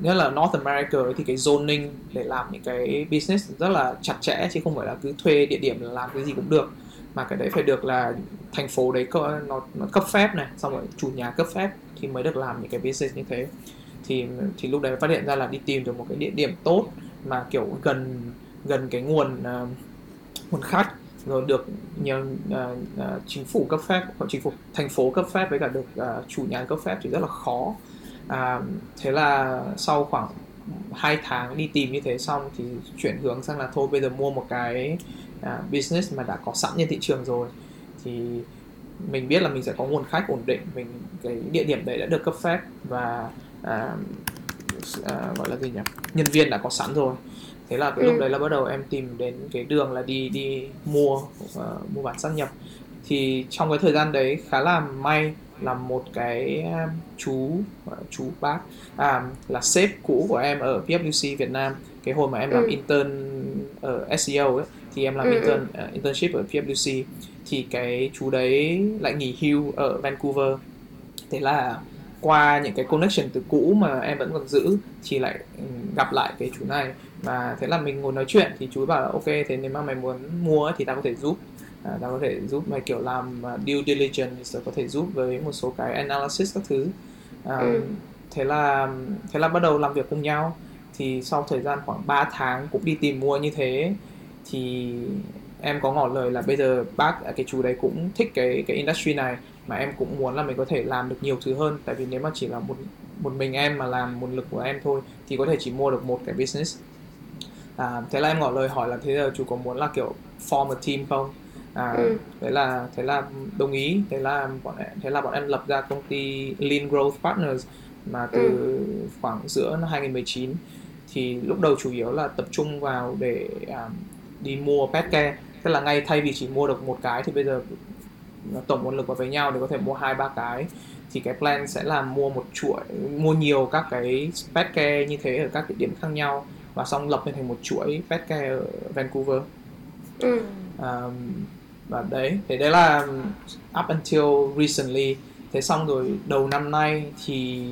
nhất là North America thì cái zoning để làm những cái business rất là chặt chẽ chứ không phải là cứ thuê địa điểm là làm cái gì cũng được. Mà cái đấy phải được là thành phố đấy có nó, nó cấp phép này xong rồi chủ nhà cấp phép thì mới được làm những cái business như thế. Thì thì lúc đấy phát hiện ra là đi tìm được một cái địa điểm tốt mà kiểu gần gần cái nguồn uh, nguồn khách rồi được nhiều uh, uh, chính phủ cấp phép hoặc chính phủ thành phố cấp phép với cả được uh, chủ nhà cấp phép thì rất là khó. Uh, thế là sau khoảng hai tháng đi tìm như thế xong thì chuyển hướng sang là thôi bây giờ mua một cái uh, business mà đã có sẵn trên thị trường rồi thì mình biết là mình sẽ có nguồn khách ổn định mình cái địa điểm đấy đã được cấp phép và uh, uh, gọi là gì nhỉ? Nhân viên đã có sẵn rồi thế là cái ừ. lúc đấy là bắt đầu em tìm đến cái đường là đi đi mua uh, mua bán sát nhập thì trong cái thời gian đấy khá là may là một cái um, chú uh, chú bác à, là sếp cũ của em ở PwC Việt Nam cái hồi mà em ừ. làm intern ở SEO ấy thì em làm ừ. intern uh, internship ở PwC thì cái chú đấy lại nghỉ hưu ở Vancouver thế là qua những cái connection từ cũ mà em vẫn còn giữ thì lại ừ, gặp lại cái chú này và thế là mình ngồi nói chuyện thì chú bảo là ok thế nếu mà mày muốn mua thì tao có thể giúp. À, tao có thể giúp mày kiểu làm uh, due diligence có thể giúp với một số cái analysis các thứ. À, ừ. thế là thế là bắt đầu làm việc cùng nhau. Thì sau thời gian khoảng 3 tháng cũng đi tìm mua như thế thì em có ngỏ lời là bây giờ bác à, cái chú đấy cũng thích cái cái industry này mà em cũng muốn là mình có thể làm được nhiều thứ hơn. Tại vì nếu mà chỉ là một một mình em mà làm nguồn lực của em thôi thì có thể chỉ mua được một cái business à, thế là em ngỏ lời hỏi là thế giờ chú có muốn là kiểu form a team không? À, ừ. thế là thế là đồng ý. Thế là bọn em thế là bọn em lập ra công ty Lean Growth Partners mà từ ừ. khoảng giữa năm 2019 thì lúc đầu chủ yếu là tập trung vào để um, đi mua pet care. Tức là ngay thay vì chỉ mua được một cái thì bây giờ tổng nguồn lực vào với nhau để có thể mua hai ba cái. Thì cái plan sẽ là mua một chuỗi mua nhiều các cái pet care như thế ở các địa điểm khác nhau và xong lập lên thành một chuỗi pet care ở Vancouver. Ừ. um, và đấy thế đấy là up until recently. Thế xong rồi đầu năm nay thì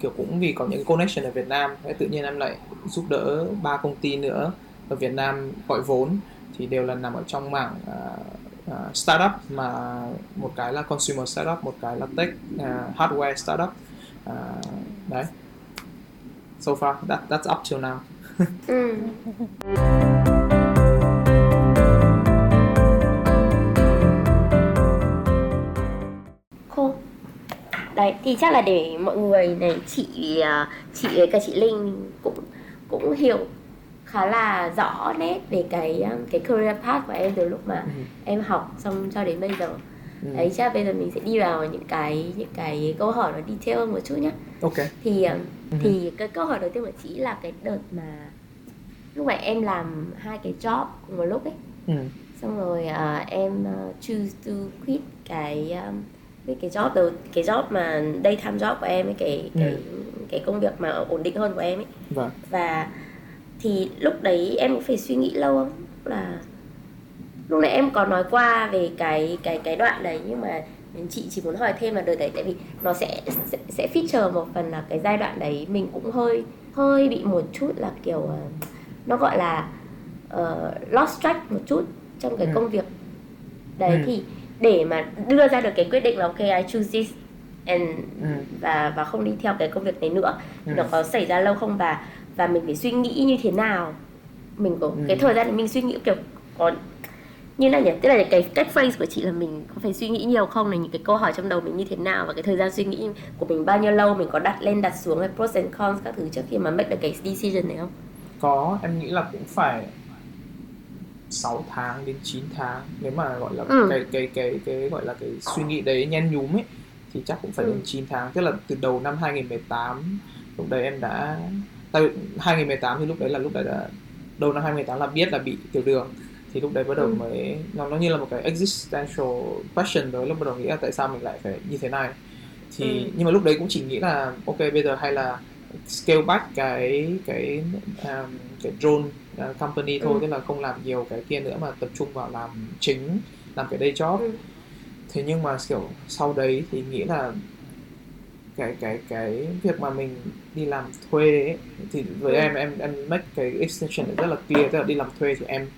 kiểu cũng vì có những connection ở Việt Nam thế tự nhiên em lại giúp đỡ ba công ty nữa ở Việt Nam gọi vốn. Thì đều là nằm ở trong mảng uh, uh, startup mà một cái là consumer startup một cái là tech uh, hardware startup. Uh, đấy. So far that that's up till now ừ. đấy thì chắc là để mọi người này chị chị với cả chị Linh cũng cũng hiểu khá là rõ nét về cái um, cái career path của em từ lúc mà ừ. em học xong cho đến bây giờ ừ. đấy chắc bây giờ mình sẽ đi vào những cái những cái câu hỏi nó detail hơn một chút nhé ok thì ừ. thì cái câu hỏi đầu tiên của chị là cái đợt mà lúc này em làm hai cái job cùng một lúc ấy ừ. xong rồi uh, em uh, choose to quit cái um, cái cái job đầu cái job mà daytime job của em ấy cái cái Ừ. cái công việc mà ổn định hơn của em ấy vâng và thì lúc đấy em cũng phải suy nghĩ lâu không là lúc nãy em có nói qua về cái cái cái đoạn đấy nhưng mà chị chỉ muốn hỏi thêm là đời đấy tại vì nó sẽ sẽ, sẽ feature một phần là cái giai đoạn đấy mình cũng hơi hơi bị một chút là kiểu ờ, nó gọi là uh, lost track một chút trong cái Ừ. công việc đấy Ừ. thì để mà đưa ra được cái quyết định là ok I choose this and ừ. và và không đi theo cái công việc đấy nữa Ừ. nó có xảy ra lâu không và và mình phải suy nghĩ như thế nào mình có Ừ. cái thời gian mình suy nghĩ kiểu có như nào nhỉ? Tức là cái cách phrase của chị là mình có phải suy nghĩ nhiều không? Này những cái câu hỏi trong đầu mình như thế nào? Và cái thời gian suy nghĩ của mình bao nhiêu lâu? Mình có đặt lên đặt xuống cái pros and cons các thứ trước khi mà make được cái decision này không? Có em nghĩ là cũng phải 6 tháng đến 9 tháng. Nếu mà gọi là Ừ. cái cái cái cái gọi là cái suy nghĩ đấy nhen nhúm ấy thì chắc cũng phải Ừ. đến 9 tháng. Tức là từ đầu năm 2018 lúc đấy em đã tại vì 2018 thì lúc đấy là lúc đấy đã đầu năm 2018 là biết là bị tiểu đường thì lúc đấy bắt đầu Ừ. mới nó nó như là một cái existential question rồi lúc bắt đầu nghĩ là tại sao mình lại phải như thế này thì Ừ. nhưng mà lúc đấy cũng chỉ nghĩ là ok bây giờ hay là scale back cái cái um, cái drone uh, company thôi Ừ. tức là không làm nhiều cái kia nữa mà tập trung vào làm chính làm cái day job Ừ. thế nhưng mà kiểu sau đấy thì nghĩ là cái cái cái việc mà mình đi làm thuê ấy, thì với Ừ. em em em make cái extension rất là clear tức là đi làm thuê thì em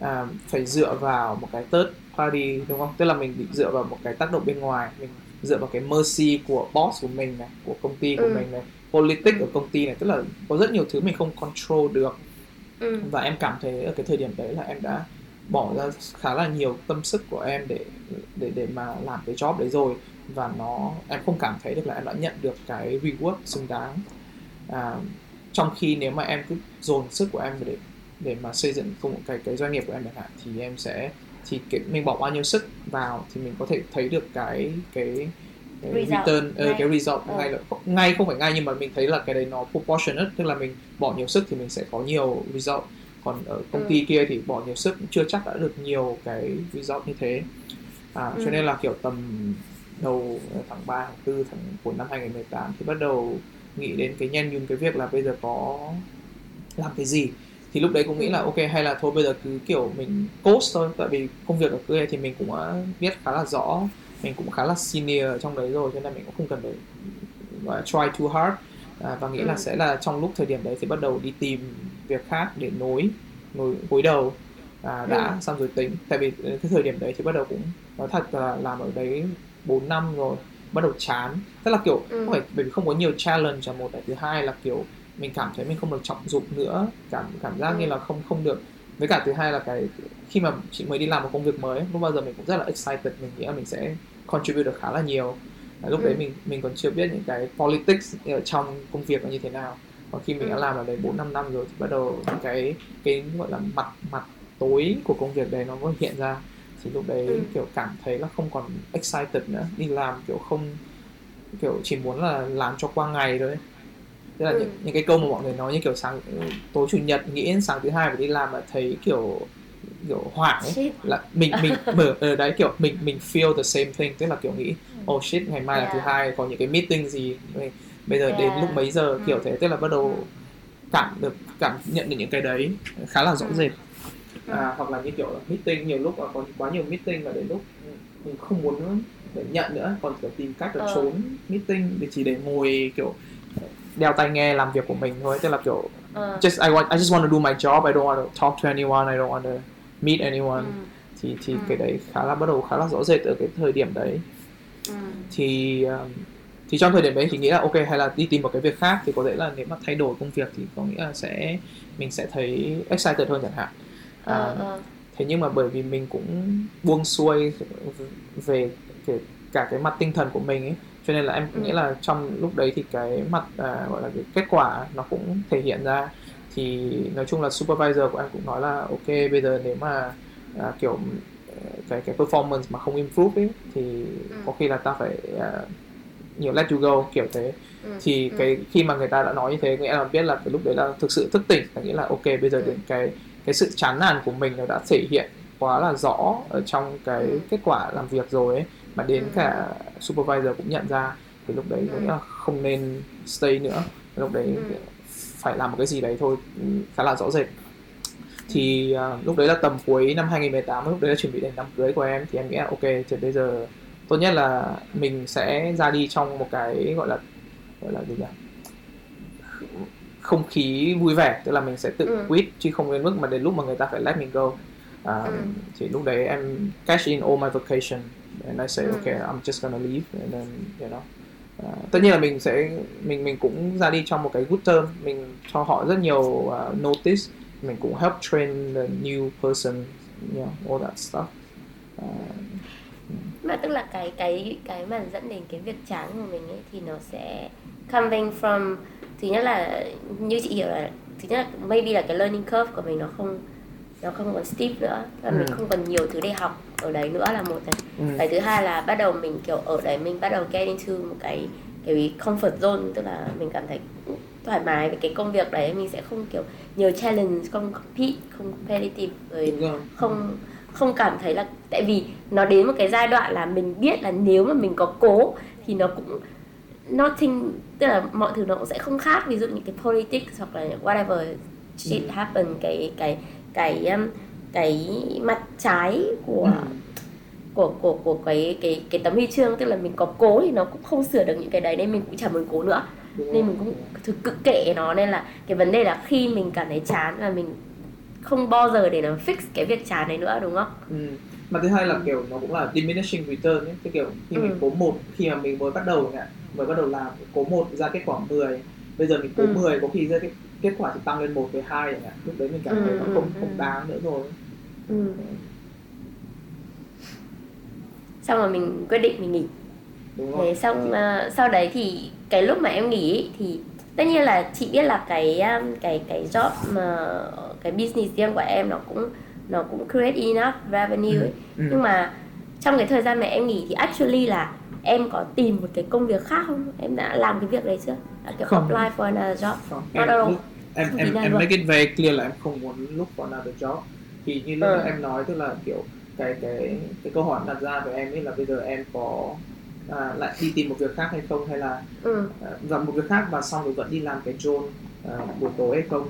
à, phải dựa vào một cái third party đúng không tức là mình bị dựa vào một cái tác động bên ngoài mình dựa vào cái mercy của boss của mình này của công ty của Ừ. mình này politics ở công ty này tức là có rất nhiều thứ mình không control được ừ. và em cảm thấy ở cái thời điểm đấy là em đã bỏ ra khá là nhiều tâm sức của em để để để mà làm cái job đấy rồi và nó em không cảm thấy được là em đã nhận được cái reward xứng đáng à, trong khi nếu mà em cứ dồn sức của em để để mà xây dựng công cái cái doanh nghiệp của em chẳng hạn thì em sẽ thì cái, mình bỏ bao nhiêu sức vào thì mình có thể thấy được cái cái, cái Result return ờ, ngay. cái result Ờ. ngay là ngay không phải ngay nhưng mà mình thấy là cái đấy nó proportionate tức là mình bỏ nhiều sức thì mình sẽ có nhiều result còn ở công Ừ. ty kia thì bỏ nhiều sức cũng chưa chắc đã được nhiều cái result như thế à, Ừ. cho nên là kiểu tầm đầu tháng 3, tháng 4 tháng của năm 2018 thì bắt đầu nghĩ đến cái nhen nhúm cái việc là bây giờ có làm cái gì thì lúc đấy cũng nghĩ là ok hay là thôi bây giờ cứ kiểu mình coach thôi. Tại vì công việc ở kia thì mình cũng đã biết khá là rõ. Mình cũng khá là senior trong đấy rồi cho nên mình cũng không cần phải gọi là try too hard. À, và nghĩ là Ừ. sẽ là trong lúc thời điểm đấy thì bắt đầu đi tìm việc khác để nối nối gối đầu. À, đã Ừ. xong rồi tính. Tại vì cái thời điểm đấy thì bắt đầu cũng nói thật là làm ở đấy 4 năm rồi bắt đầu chán. Tức là kiểu Ừ. không phải bởi vì không có nhiều challenge là một là thứ hai là kiểu mình cảm thấy mình không được trọng dụng nữa cảm cảm giác như là không không được với cả thứ hai là cái khi mà chị mới đi làm một công việc mới lúc bao giờ mình cũng rất là excited mình nghĩ là mình sẽ contribute được khá là nhiều lúc Ừ. đấy mình mình còn chưa biết những cái politics ở trong công việc là như thế nào còn khi mình đã Ừ. làm ở đấy bốn năm năm rồi thì bắt đầu cái cái gọi là mặt mặt tối của công việc đấy nó mới hiện ra thì lúc đấy Ừ. kiểu cảm thấy là không còn excited nữa đi làm kiểu không kiểu chỉ muốn là làm cho qua ngày thôi tức là Ừ. những, những cái câu mà mọi người nói như kiểu sáng tối chủ nhật nghĩ đến sáng thứ hai phải đi làm là thấy kiểu kiểu hoảng ấy Shit. là mình mình *laughs* mở ở đấy kiểu mình mình feel the same thing tức là kiểu nghĩ oh shit ngày mai là thứ Yeah. hai có những cái meeting gì Bây- bây giờ đến Yeah. lúc mấy giờ kiểu Ừ. thế tức là bắt đầu Ừ. cảm được cảm nhận được những cái đấy khá là rõ Ừ. rệt Ừ. à, hoặc là như kiểu là meeting nhiều lúc là có quá nhiều meeting mà đến lúc mình không muốn để nhận nữa còn kiểu tìm cách là Ờ. trốn meeting để chỉ để ngồi kiểu đeo tai nghe làm việc của mình thôi tức là kiểu Ờ. just I want I just want to do my job I don't want to talk to anyone I don't want to meet anyone Ừ. thì thì Ừ. cái đấy khá là bắt đầu khá là rõ rệt ở cái thời điểm đấy Ừ. thì um, thì trong thời điểm đấy thì nghĩ là ok hay là đi tìm một cái việc khác thì có thể là nếu mà thay đổi công việc thì có nghĩa là sẽ mình sẽ thấy excited hơn chẳng hạn à, Ờ, ờ. thế nhưng mà bởi vì mình cũng buông xuôi về cái, cả cái mặt tinh thần của mình ấy cho nên là em Ừ. nghĩ là trong lúc đấy thì cái mặt à, gọi là cái kết quả nó cũng thể hiện ra thì nói chung là supervisor của em cũng nói là ok bây giờ nếu mà à, kiểu cái cái performance mà không improve ấy thì Ừ. có khi là ta phải à, nhiều let you go kiểu thế Ừ, thì ừ. cái khi mà người ta đã nói như thế nghĩa là biết là cái lúc đấy là thực sự thức tỉnh là nghĩa là ok bây giờ Ừ. đến cái cái sự chán nản của mình nó đã thể hiện quá là rõ ở trong cái Ừ. kết quả làm việc rồi ấy mà đến Ừ. cả supervisor cũng nhận ra thì lúc đấy Ừ. là không nên stay nữa lúc đấy Ừ. phải làm một cái gì đấy thôi ừ, khá là rõ rệt thì à, lúc đấy là tầm cuối năm 2018 lúc đấy là chuẩn bị đến đám cưới của em thì em nghĩ là ok thì bây giờ tốt nhất là mình sẽ ra đi trong một cái gọi là gọi là gì nhỉ không khí vui vẻ tức là mình sẽ tự Ừ. quit chứ không đến mức mà đến lúc mà người ta phải let mình go à, Ừ. thì lúc đấy em cash in all my vacation and I say Ừ. okay I'm just gonna leave. And then you know à, tất nhiên là mình sẽ mình mình cũng ra đi trong một cái good term. Mình cho họ rất nhiều uh, notice. Mình cũng help train the new person you know all that stuff. À, mà tức là cái cái cái mà dẫn đến cái việc chán của mình ấy thì nó sẽ coming from thứ nhất là như chị hiểu là thứ nhất là maybe là cái learning curve của mình nó không nó không còn steep nữa mình Ừ. không còn nhiều thứ để học ở đấy nữa là một này ừ. cái thứ hai là bắt đầu mình kiểu ở đấy mình bắt đầu get into một cái cái comfort zone tức là mình cảm thấy thoải mái với cái công việc đấy mình sẽ không kiểu nhiều challenge không compete không competitive rồi không không cảm thấy là tại vì nó đến một cái giai đoạn là mình biết là nếu mà mình có cố thì nó cũng nothing tức là mọi thứ nó cũng sẽ không khác ví dụ như cái politics hoặc là whatever shit Ừ. happen cái cái cái um, cái mặt trái của Ừ. của của của cái cái cái tấm huy chương tức là mình có cố thì nó cũng không sửa được những cái đấy nên mình cũng chẳng muốn cố nữa Đúng nên rồi. mình cũng thực cực kệ nó nên là cái vấn đề là khi mình cảm thấy chán và mình không bao giờ để nó fix cái việc chán này nữa đúng không? Ừ. Mà thứ hai là kiểu nó cũng là diminishing return ấy. Cái kiểu khi Ừ. mình cố một khi mà mình mới bắt đầu nhỉ, mới bắt đầu làm cố một ra kết quả 10 bây giờ mình cố Ừ. 10 có khi ra cái kết quả chỉ tăng lên một với hai chẳng hạn lúc đấy mình cảm thấy Ừ, nó ừ, không ừ. không đáng nữa rồi Ừ. Xong rồi mình quyết định mình nghỉ. đúng không Thế xong ờ, sau đấy thì cái lúc mà em nghỉ ý, thì tất nhiên là chị biết là cái um, cái cái job mà cái business riêng của em nó cũng nó cũng create enough revenue ấy. Ừ. Nhưng mà trong cái thời gian mà em nghỉ thì actually là em có tìm một cái công việc khác không? Em đã làm cái việc đấy chưa? Kiểu Không. apply for another job. Không, Not em, at all. lúc- em em em make it very clear là em không muốn look for another job thì như lúc Ừ. mà em nói tức là kiểu cái cái cái câu hỏi đặt ra với em ấy là bây giờ em có à, lại đi tìm một việc khác hay không hay là Ừ. à, làm một việc khác và xong rồi vẫn đi làm cái drone à, buổi tối hay không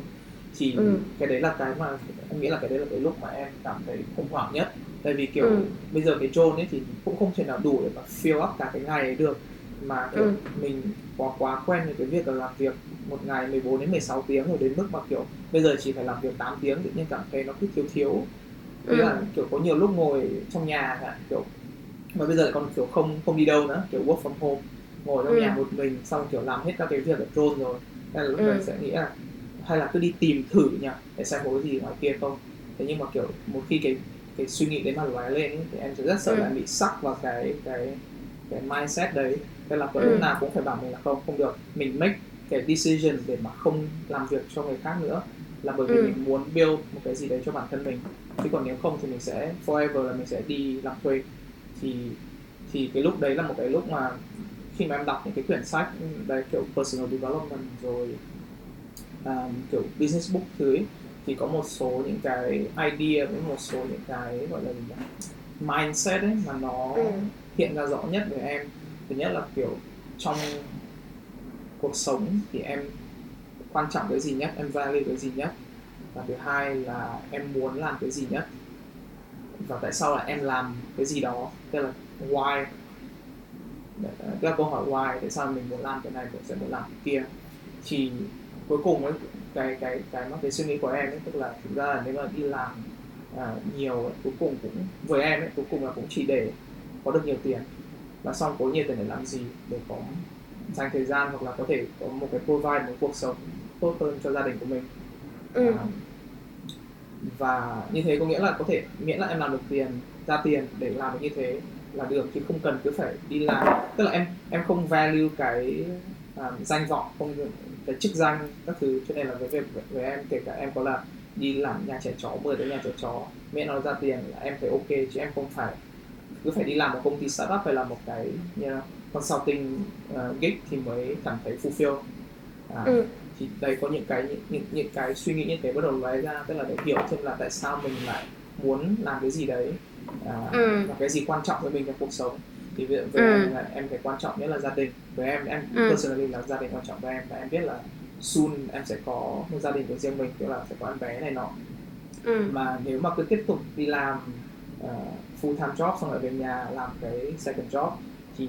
thì Ừ. cái đấy là cái mà em nghĩ là cái đấy là cái lúc mà em cảm thấy khủng hoảng nhất tại vì kiểu Ừ. bây giờ cái drone ấy thì cũng không thể nào đủ để mà fill up cả cái ngày ấy được mà kiểu Ừ. mình quá quá quen với cái việc là làm việc một ngày 14 đến 16 tiếng rồi đến mức mà kiểu bây giờ chỉ phải làm việc 8 tiếng tự nhiên cảm thấy nó cứ thiếu thiếu Thế Ừ. là kiểu có nhiều lúc ngồi trong nhà kiểu mà bây giờ còn kiểu không không đi đâu nữa kiểu work from home ngồi trong Ừ. nhà một mình xong kiểu làm hết các cái việc ở drone rồi nên là lúc Ừ. đấy sẽ nghĩ là hay là cứ đi tìm thử nhỉ để xem có cái gì ngoài kia không thế nhưng mà kiểu một khi cái cái suy nghĩ đấy mà lóe lên thì em sẽ rất sợ Ừ. là bị sắc vào cái cái cái mindset đấy thế là kiểu Ừ. lúc nào cũng phải bảo mình là không không được mình make cái decision để mà không làm việc cho người khác nữa là bởi vì Ừ. mình muốn build một cái gì đấy cho bản thân mình chứ còn nếu không thì mình sẽ forever là mình sẽ đi làm thuê thì thì cái lúc đấy là một cái lúc mà khi mà em đọc những cái quyển sách về kiểu personal development rồi um, kiểu business book thứ ấy, thì có một số những cái idea với một số những cái gọi là gì nhỉ? mindset ấy mà nó Ừ hiện ra rõ nhất với em. Thứ nhất là kiểu trong cuộc sống thì em quan trọng cái gì nhất em value cái gì nhất. Và thứ hai là em muốn làm cái gì nhất. Và tại sao là em làm cái gì đó? Tức là why? Tức là câu hỏi why tại sao mình muốn làm cái này mình sẽ muốn làm cái kia. Thì cuối cùng ấy cái cái cái mà cái suy nghĩ của em ấy tức là thực ra là nếu mà đi làm à, nhiều ấy, cuối cùng cũng với em ấy cuối cùng là cũng chỉ để có được nhiều tiền và xong có nhiều tiền để làm gì để có dành thời gian hoặc là có thể có một cái provide một cuộc sống tốt hơn cho gia đình của mình. Ừ. À, và như thế có nghĩa là có thể miễn là em làm được tiền ra tiền để làm được như thế là được chứ không cần cứ phải đi làm. Tức là em em không value cái à, danh vọng không cái chức danh các thứ. Cho nên là với việc với em kể cả em có là đi làm nhà trẻ chó 10 tới nhà trẻ chó miễn nó ra tiền là em thấy ok chứ em không phải cứ phải đi làm một công ty startup hay là một cái you know, consulting uh, gig thì mới cảm thấy fulfill à, ừ. thì đây có những cái những, những những cái suy nghĩ như thế bắt đầu lóe ra tức là để hiểu thêm là tại sao mình lại muốn làm cái gì đấy à, ừ. và cái gì quan trọng với mình trong cuộc sống thì với, với ừ. em là em thấy quan trọng nhất là gia đình với em em ừ. personally là gia đình quan trọng với em và em biết là soon em sẽ có một gia đình của riêng mình tức là sẽ có em bé này nọ ừ. mà nếu mà cứ tiếp tục đi làm uh, full time job xong rồi về nhà làm cái second job. Thì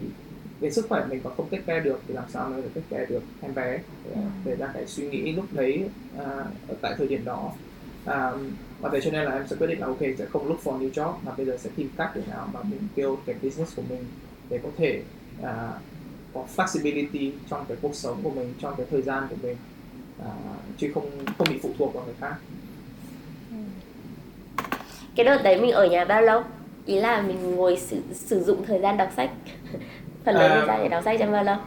về sức khỏe mình còn không take care được thì làm sao mới được take care được em bé? Để, để ra cái suy nghĩ lúc đấy uh, ở tại thời điểm đó. Um, và thế cho nên là em sẽ quyết định là ok sẽ không look for new job mà bây giờ sẽ tìm cách để nào mà mình build cái business của mình để có thể uh, có flexibility trong cái cuộc sống của mình trong cái thời gian của mình. Uh, chứ không không bị phụ thuộc vào người khác. Cái đợt đấy mình ở nhà bao lâu ý là mình ngồi sử, sử dụng thời gian đọc sách *laughs* phần lớn thời gian để đọc sách trong bao lâu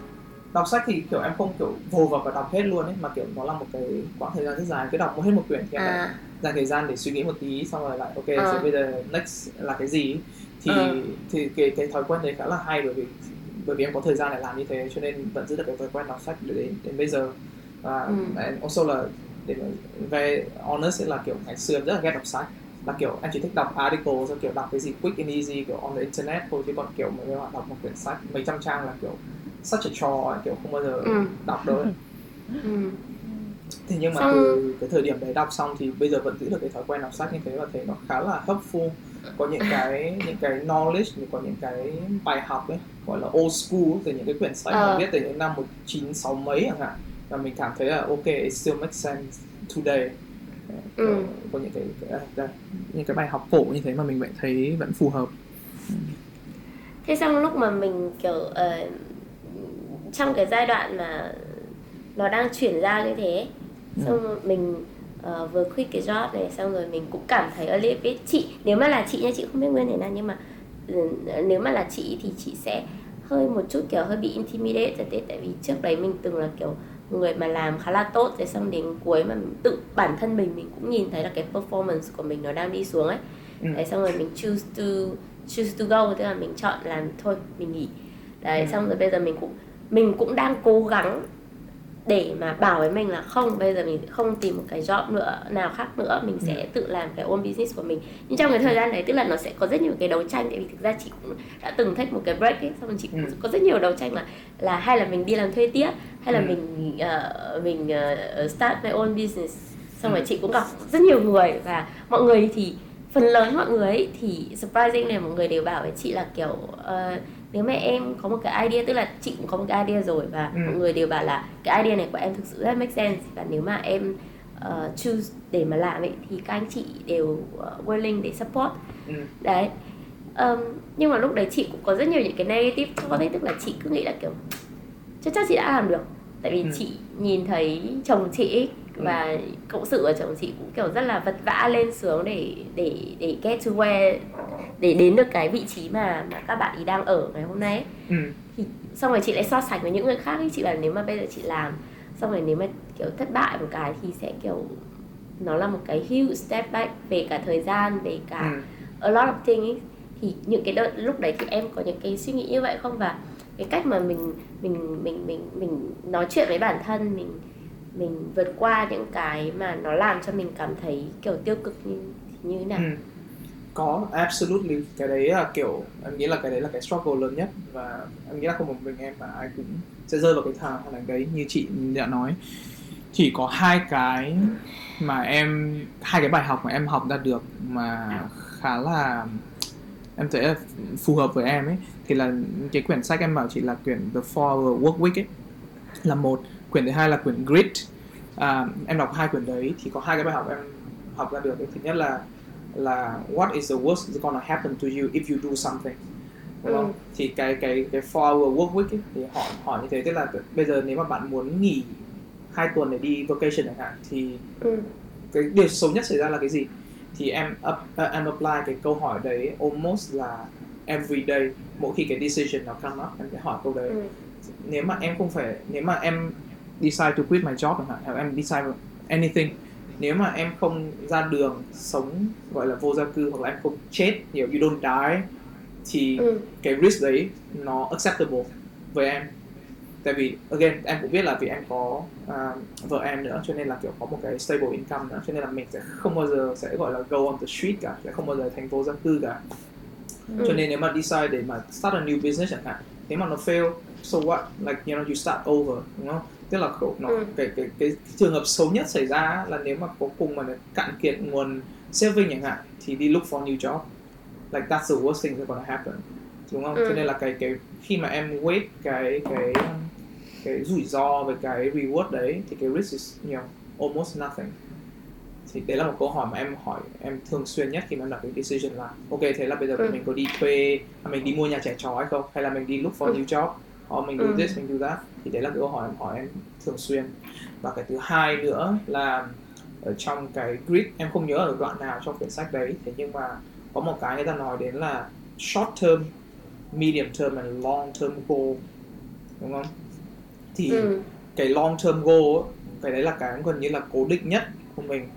đọc sách thì kiểu em không kiểu vồ vào và đọc hết luôn ấy mà kiểu nó là một cái quãng thời gian rất dài cứ đọc hết một quyển thì em à. dành thời gian để suy nghĩ một tí xong rồi lại ok à. rồi bây giờ next là cái gì thì à. thì cái cái thói quen đấy khá là hay bởi vì bởi vì em có thời gian để làm như thế cho nên vẫn giữ được cái thói quen đọc sách đến đến bây giờ và ừ. also là để về honest là kiểu ngày xưa em rất là ghét đọc sách là kiểu em chỉ thích đọc article rồi kiểu đọc cái gì quick and easy kiểu on the internet thôi chứ còn kiểu mà bạn đọc một quyển sách mấy trăm trang là kiểu such a chore kiểu không bao giờ ừ. đọc được ừ. thế nhưng mà xong... từ cái thời điểm đấy đọc xong thì bây giờ vẫn giữ được cái thói quen đọc sách như thế và thấy nó khá là helpful có những cái những cái knowledge có những cái bài học ấy gọi là old school từ những cái quyển sách ờ. viết từ những năm một chín sáu mấy chẳng hạn và mình cảm thấy là ok it still makes sense today ừ. có những cái, cái đây, những cái bài học cổ như thế mà mình vẫn thấy vẫn phù hợp thế xong lúc mà mình kiểu uh, trong cái giai đoạn mà nó đang chuyển ra như thế ừ. xong ừ. mình uh, vừa quit cái job này xong rồi mình cũng cảm thấy ở little bit chị nếu mà là chị nha chị không biết nguyên thế nào nhưng mà uh, nếu mà là chị thì chị sẽ hơi một chút kiểu hơi bị intimidate tại vì trước đấy mình từng là kiểu người mà làm khá là tốt rồi xong đến cuối mà tự bản thân mình mình cũng nhìn thấy là cái performance của mình nó đang đi xuống ấy ừ. đấy xong rồi mình choose to choose to go tức là mình chọn làm thôi mình nghỉ đấy ừ. xong rồi bây giờ mình cũng mình cũng đang cố gắng để mà bảo với mình là không bây giờ mình không tìm một cái job nữa nào khác nữa mình sẽ ừ. tự làm cái own business của mình nhưng trong cái thời gian đấy tức là nó sẽ có rất nhiều cái đấu tranh tại vì thực ra chị cũng đã từng thích một cái break ấy xong rồi chị cũng ừ. có rất nhiều đấu tranh mà là hay là mình đi làm thuê tiếp hay là ừ. mình uh, mình uh, start my own business xong rồi chị cũng gặp rất nhiều người và mọi người thì phần lớn mọi người ấy thì surprising này mọi người đều bảo với chị là kiểu uh, nếu mà em có một cái idea tức là chị cũng có một cái idea rồi và ừ. mọi người đều bảo là cái idea này của em thực sự rất make sense và nếu mà em uh, choose để mà làm ấy thì các anh chị đều uh, willing để support ừ. đấy um, nhưng mà lúc đấy chị cũng có rất nhiều những cái negative thought ấy tức là chị cứ nghĩ là kiểu chắc chắc chị đã làm được tại vì ừ. chị nhìn thấy chồng chị ấy, và ừ. cộng sự của chồng chị cũng kiểu rất là vật vã lên xuống để để để get to where để đến được cái vị trí mà mà các bạn ý đang ở ngày hôm nay ấy. Ừ. thì xong rồi chị lại so sánh với những người khác ấy chị bảo nếu mà bây giờ chị làm xong rồi nếu mà kiểu thất bại một cái thì sẽ kiểu nó là một cái huge step back về cả thời gian về cả ừ. a lot of things ấy. thì những cái đợt lúc đấy thì em có những cái suy nghĩ như vậy không và cái cách mà mình mình mình mình mình nói chuyện với bản thân mình mình vượt qua những cái mà nó làm cho mình cảm thấy kiểu tiêu cực như như thế nào? Ừ. có, absolutely. Cái đấy là kiểu, em nghĩ là cái đấy là cái struggle lớn nhất và em nghĩ là không một mình em mà ai cũng sẽ rơi vào cái thằng là đấy. Như chị đã nói, chỉ có hai cái mà em, hai cái bài học mà em học ra được mà khá là, em thấy là phù hợp với em ấy, thì là cái quyển sách em bảo chị là quyển The Four Hour Work Week ấy, là một quyển thứ hai là quyển Grit à, em đọc hai quyển đấy thì có hai cái bài học em học ra được thứ nhất là là what is the worst that's gonna happen to you if you do something đúng không? Ừ. thì cái cái cái four hour work week ấy, thì họ hỏi như thế tức là bây giờ nếu mà bạn muốn nghỉ hai tuần để đi vacation chẳng hạn thì ừ. cái điều xấu nhất xảy ra là cái gì thì em up, uh, em apply cái câu hỏi đấy almost là every day mỗi khi cái decision nó come up em sẽ hỏi câu đấy ừ. nếu mà em không phải nếu mà em decide to quit my job chẳng hạn hoặc em decide anything. Nếu mà em không ra đường sống gọi là vô gia cư hoặc là em không chết nhiều you don't die thì ừ. cái risk đấy nó acceptable với em. Tại vì again em cũng biết là vì em có uh, vợ em nữa cho nên là kiểu có một cái stable income nữa cho nên là mình sẽ không bao giờ sẽ gọi là go on the street cả sẽ không bao giờ thành phố dân cư cả. Ừ. cho nên nếu mà decide để mà start a new business chẳng hạn thế mà nó fail so what? Like you know you start over đúng không tức là nó ừ. cái, cái cái trường hợp xấu nhất xảy ra là nếu mà cuối cùng mà cạn kiệt nguồn saving chẳng hạn thì đi look for new job like that's the worst thing that's gonna happen đúng không ừ. cho nên là cái cái khi mà em weight cái cái cái rủi ro với cái reward đấy thì cái risk is you know, almost nothing thì đấy là một câu hỏi mà em hỏi em thường xuyên nhất khi mà em đặt cái decision là ok thế là bây giờ ừ. mình có đi thuê mình đi mua nhà trẻ chó hay không hay là mình đi look for ừ. new job hoặc mình do ừ. this mình do that. Thì đấy là cái câu hỏi em hỏi em thường xuyên. Và cái thứ hai nữa là ở trong cái grid em không nhớ ở đoạn nào trong quyển sách đấy. Thế nhưng mà có một cái người ta nói đến là short term medium term and long term goal. Đúng không? Thì ừ. cái long term goal cái đấy là cái gần như là cố định nhất của mình.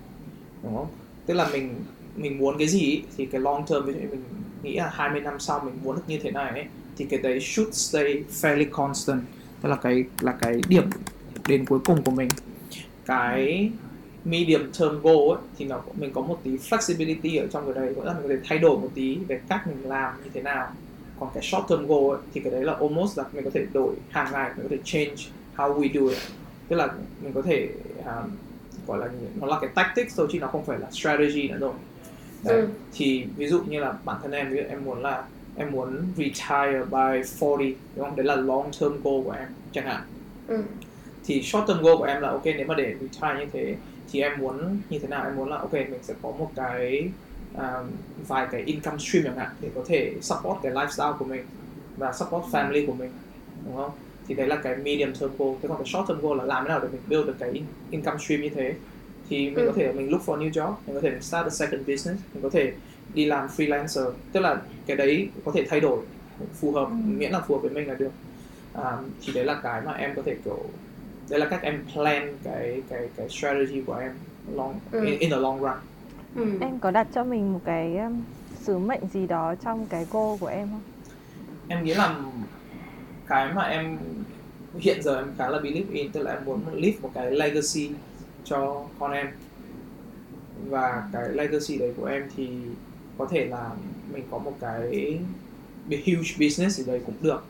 Đúng không? Tức là mình mình muốn cái gì thì cái long term ví dụ mình nghĩ là 20 năm sau mình muốn được như thế này ấy, thì cái đấy should stay fairly constant. Tức là cái là cái điểm đến cuối cùng của mình. Cái medium term goal ấy, thì nó mình có một tí flexibility ở trong cái đấy. Có là mình có thể thay đổi một tí về cách mình làm như thế nào. Còn cái short term goal ấy, thì cái đấy là almost là mình có thể đổi hàng ngày mình có thể change how we do it. Tức là mình có thể um, gọi là nó là cái tactics thôi chứ nó không phải là strategy nữa rồi. Đấy. Ừ. thì ví dụ như là bản thân em ví dụ em muốn là em muốn retire by 40 đúng không? Đấy là long term goal của em chẳng hạn. Ừ. thì short term goal của em là ok nếu mà để retire như thế thì em muốn như thế nào? Em muốn là ok mình sẽ có một cái um, vài cái income stream chẳng hạn để có thể support cái lifestyle của mình và support family của mình đúng không? Thì đấy là cái medium term goal. Thế còn cái short term goal là làm thế nào để mình build được cái income stream như thế? Thì mình ừ. có thể mình look for new job mình có thể mình start a second business mình có thể đi làm freelancer tức là cái đấy có thể thay đổi phù hợp ừ. miễn là phù hợp với mình là được à, thì đấy là cái mà em có thể kiểu đấy là cách em plan cái cái cái strategy của em long ừ. in, in the long run ừ. em có đặt cho mình một cái um, sứ mệnh gì đó trong cái goal của em không em nghĩ là cái mà em hiện giờ em khá là believe in tức là em muốn leave một cái legacy cho con em và cái legacy đấy của em thì có thể là mình có một cái huge business gì đấy cũng được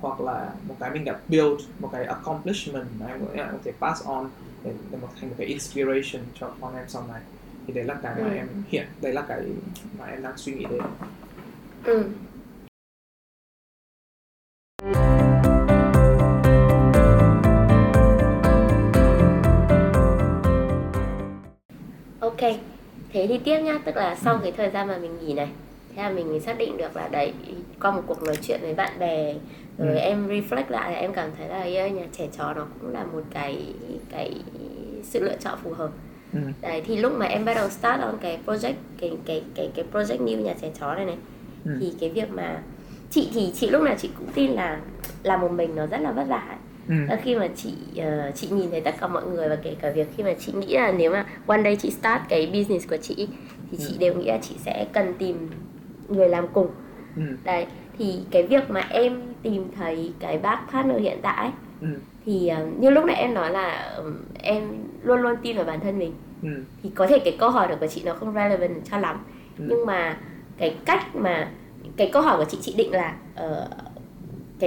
hoặc là một cái mình đã build một cái accomplishment mà em có thể pass on để, để một thành một cái inspiration cho con em sau này thì đấy là cái mà ừ. em hiện đấy là cái mà em đang suy nghĩ đến ừ. ok thế thì tiếp nhá tức là sau cái thời gian mà mình nghỉ này thế là mình xác định được là đấy qua một cuộc nói chuyện với bạn bè rồi ừ. em reflect lại là em cảm thấy là nhà trẻ chó nó cũng là một cái cái sự lựa chọn phù hợp ừ. đấy thì lúc mà em bắt đầu start on cái project cái cái cái cái project new nhà trẻ chó này này ừ. thì cái việc mà chị thì chị lúc nào chị cũng tin là làm một mình nó rất là vất vả Ừ. khi mà chị uh, chị nhìn thấy tất cả mọi người và kể cả việc khi mà chị nghĩ là nếu mà one day chị start cái business của chị thì chị ừ. đều nghĩ là chị sẽ cần tìm người làm cùng ừ. đấy thì cái việc mà em tìm thấy cái bác partner hiện tại ừ. thì uh, như lúc nãy em nói là um, em luôn luôn tin vào bản thân mình ừ. thì có thể cái câu hỏi của chị nó không relevant cho lắm ừ. nhưng mà cái cách mà cái câu hỏi của chị chị định là uh,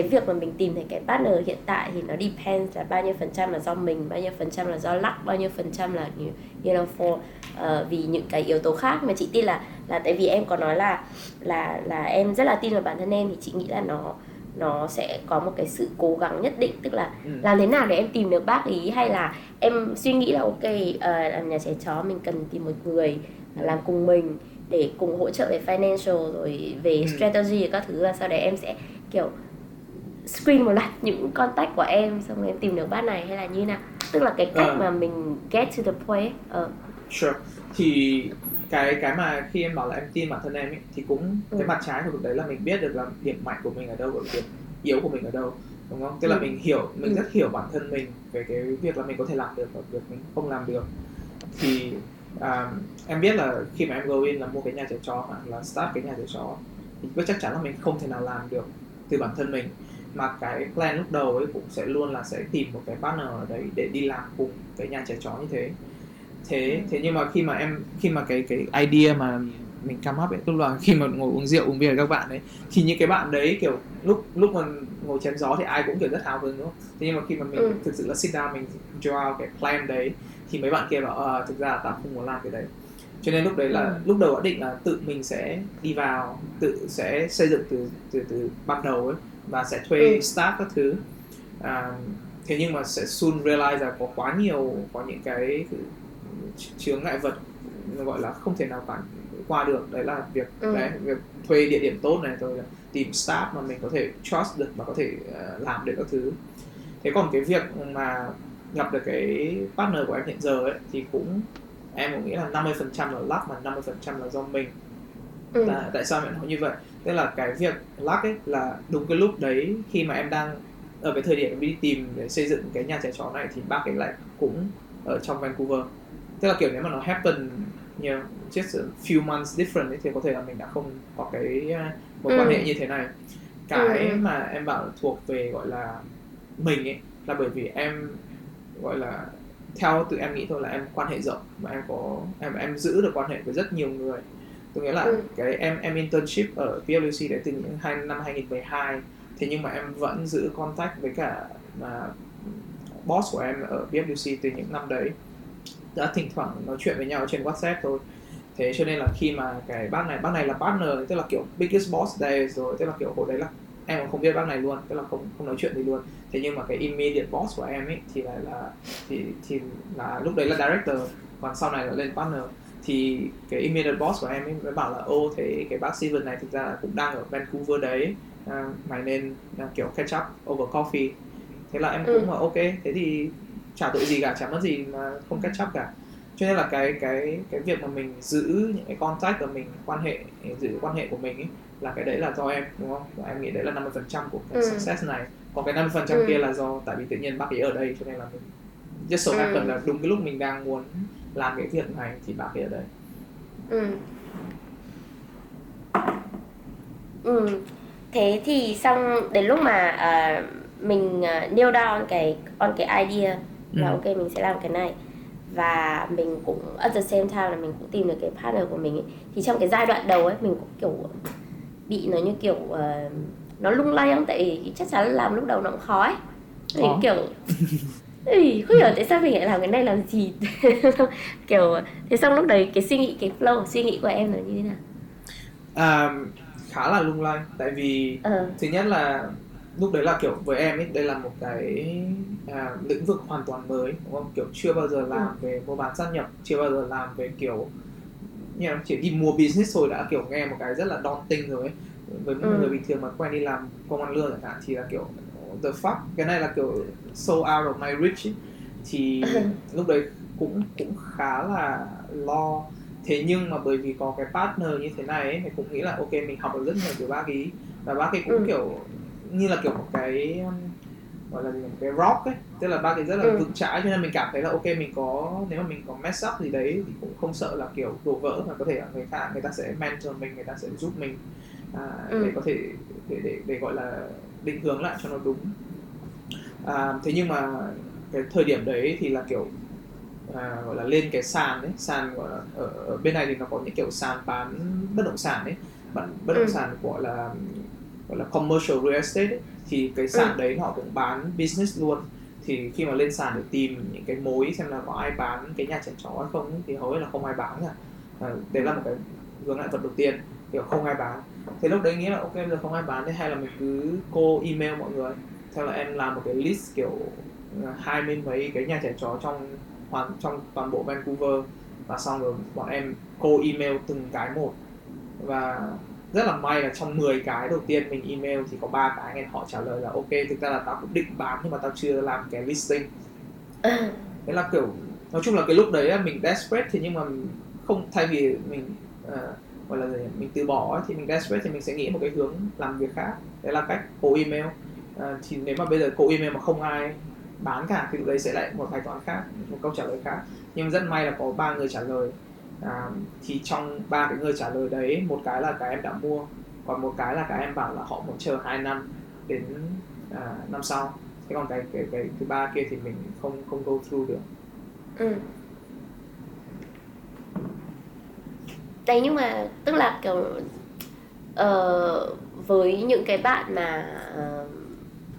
cái việc mà mình tìm thấy cái partner hiện tại thì nó depends là bao nhiêu phần trăm là do mình bao nhiêu phần trăm là do luck bao nhiêu phần trăm là you, you know for uh, vì những cái yếu tố khác mà chị tin là là tại vì em có nói là là là em rất là tin vào bản thân em thì chị nghĩ là nó nó sẽ có một cái sự cố gắng nhất định tức là ừ. làm thế nào để em tìm được bác ý hay là em suy nghĩ là ok uh, làm nhà trẻ chó mình cần tìm một người làm cùng mình để cùng hỗ trợ về financial rồi về ừ. strategy các thứ và sau đấy em sẽ kiểu screen một loạt những contact của em xong rồi em tìm được bác này hay là như nào tức là cái cách uh. mà mình get to the point uh. sure thì cái cái mà khi em bảo là em tin bản thân em ấy, thì cũng ừ. cái mặt trái của việc đấy là mình biết được là điểm mạnh của mình ở đâu và điểm yếu của mình ở đâu đúng không tức là ừ. mình hiểu mình ừ. rất hiểu bản thân mình về cái việc là mình có thể làm được và việc mình không làm được thì um, em biết là khi mà em go in là mua cái nhà trẻ chó hoặc là start cái nhà trẻ chó thì chắc chắn là mình không thể nào làm được từ bản thân mình mà cái plan lúc đầu ấy cũng sẽ luôn là sẽ tìm một cái partner ở đấy để đi làm cùng cái nhà trẻ chó như thế. Thế thế nhưng mà khi mà em khi mà cái cái idea mà mình come up ấy tức là khi mà ngồi uống rượu uống bia với các bạn ấy thì những cái bạn đấy kiểu lúc lúc mà ngồi chém gió thì ai cũng kiểu rất hào hứng đúng không? Thế nhưng mà khi mà mình Ừ. thực sự là sit down mình draw cái plan đấy thì mấy bạn kia bảo ờ thực ra là tao không muốn làm cái đấy. Cho nên lúc đấy là Ừ. lúc đầu đã định là tự mình sẽ đi vào tự sẽ xây dựng từ từ từ ban đầu ấy và sẽ thuê Ừ. staff các thứ à, thế nhưng mà sẽ soon realize là có quá nhiều có những cái chướng ngại vật gọi là không thể nào cản qua được đấy là việc Ừ. đấy việc thuê địa điểm tốt này rồi tìm staff mà mình có thể trust được và có thể ờ, làm được các thứ thế còn cái việc mà gặp được cái partner của em hiện giờ ấy thì cũng em cũng nghĩ là 50% là luck mà 50% là do mình ừ. Tại, tại sao em nói như vậy? Tức là cái việc luck ấy là đúng cái lúc đấy khi mà em đang ở cái thời điểm em đi tìm để xây dựng cái nhà trẻ chó này thì bác ấy lại cũng ở trong Vancouver. Tức là kiểu nếu mà nó happen you know, just a few months different ấy, thì có thể là mình đã không có cái uh, mối quan Ừ. hệ như thế này. Cái Ừ. mà em bảo thuộc về gọi là mình ấy là bởi vì em gọi là theo tự em nghĩ thôi là em quan hệ rộng và em có em em giữ được quan hệ với rất nhiều người tôi nghĩa là Ừ. cái em em internship ở PwC đấy từ những hai năm 2012 thế nhưng mà em vẫn giữ contact với cả mà boss của em ở PwC từ những năm đấy. Đã thỉnh thoảng nói chuyện với nhau trên WhatsApp thôi. Thế cho nên là khi mà cái bác này bác này là partner tức là kiểu biggest boss day rồi tức là kiểu hồi đấy là em cũng không biết bác này luôn tức là không không nói chuyện gì luôn. Thế nhưng mà cái immediate boss của em ấy thì lại là thì thì là lúc đấy là director còn sau này là lên partner thì cái immediate boss của em ấy mới bảo là ô thế cái bác Steven này thực ra là cũng đang ở Vancouver đấy à, mày nên à, kiểu catch up over coffee thế là em cũng Ừ. là ok thế thì chả tội gì cả chả mất gì mà không catch up cả cho nên là cái cái cái việc mà mình giữ những cái contact và mình quan hệ giữ quan hệ của mình ấy là cái đấy là do em đúng không và em nghĩ đấy là 50% của cái Ừ. success này còn cái 50% Ừ. kia là do tại vì tự nhiên bác ấy ở đây cho nên là mình just so Ừ. happen là đúng cái lúc mình đang muốn làm cái việc này thì bác ở đây Ừ. Ừ. Thế thì xong đến lúc mà à, mình uh, nail down cái on cái idea là Ừ. ok mình sẽ làm cái này và mình cũng at the same time là mình cũng tìm được cái partner của mình ấy. thì trong cái giai đoạn đầu ấy mình cũng kiểu bị nó như kiểu ờ, nó lung lay không tại vì chắc chắn là làm lúc đầu nó cũng khó ấy thì kiểu *laughs* Ê, không hiểu tại sao mình lại làm cái này làm gì? *laughs* Kiểu thế xong lúc đấy cái suy nghĩ cái flow suy nghĩ của em là như thế nào? À, khá là lung lay tại vì ờ. thứ nhất là lúc đấy là kiểu với em ấy đây là một cái à, lĩnh vực hoàn toàn mới đúng không? Kiểu chưa bao giờ làm về mua bán sát nhập chưa bao giờ làm về kiểu như là chỉ đi mua business thôi đã kiểu nghe một cái rất là daunting rồi ấy. Với một Ừ. người bình thường mà quen đi làm công ăn lương chẳng hạn thì là kiểu the fuck? Cái này là kiểu so out of my reach ấy. thì *laughs* lúc đấy cũng cũng khá là lo thế nhưng mà bởi vì có cái partner như thế này ấy, thì cũng nghĩ là ok mình học được rất nhiều từ bác ý và bác ấy cũng Ừ. kiểu như là kiểu một cái um, gọi là gì một cái rock ấy tức là bác ấy rất là Ừ. vững chãi cho nên mình cảm thấy là ok mình có nếu mà mình có mess up gì đấy thì cũng không sợ là kiểu đổ vỡ mà có thể là người khác người ta sẽ mentor mình người ta sẽ giúp mình à, Ừ. để có thể để, để để gọi là định hướng lại cho nó đúng à, thế nhưng mà cái thời điểm đấy thì là kiểu à, gọi là lên cái sàn đấy sàn gọi là ở, ở bên này thì nó có những kiểu sàn bán bất động sản ấy bạn bất động Ừ. sản gọi là gọi là commercial real estate ấy, thì cái sàn Ừ. đấy họ cũng bán business luôn thì khi mà lên sàn để tìm những cái mối xem là có ai bán cái nhà trẻ chó hay không ấy, thì hầu hết là không ai bán cả à, đấy là một cái hướng lại vật đầu tiên kiểu không ai bán thế lúc đấy nghĩ là ok bây giờ không ai bán thế hay là mình cứ cô email mọi người theo là em làm một cái list kiểu ờ, hai mươi mấy cái nhà trẻ chó trong hoàn trong toàn bộ Vancouver. Và xong rồi bọn em cô email từng cái một. Và rất là may là trong 10 cái đầu tiên mình email thì có ba cái nghe họ trả lời là ok thực ra là tao cũng định bán nhưng mà tao chưa làm cái listing. *coughs* Thế là kiểu nói chung là cái lúc đấy mình desperate thì nhưng mà không thay vì mình ờ, gọi là gì mình từ bỏ thì mình desperate thì mình sẽ nghĩ một cái hướng làm việc khác. Đấy là cách cố email Ờ, thì nếu mà bây giờ cố email mà không ai bán cả thì lúc đấy sẽ lại một bài toán khác một câu trả lời khác. Nhưng rất may là có ba người trả lời. À, thì trong ba cái người trả lời đấy một cái là cái em đã mua còn một cái là cái em bảo là họ muốn chờ 2 năm đến à, năm sau. Thế còn cái cái cái thứ ba kia thì mình không không go through được. Ừ. đấy nhưng mà tức là kiểu uh, với những cái bạn mà uh,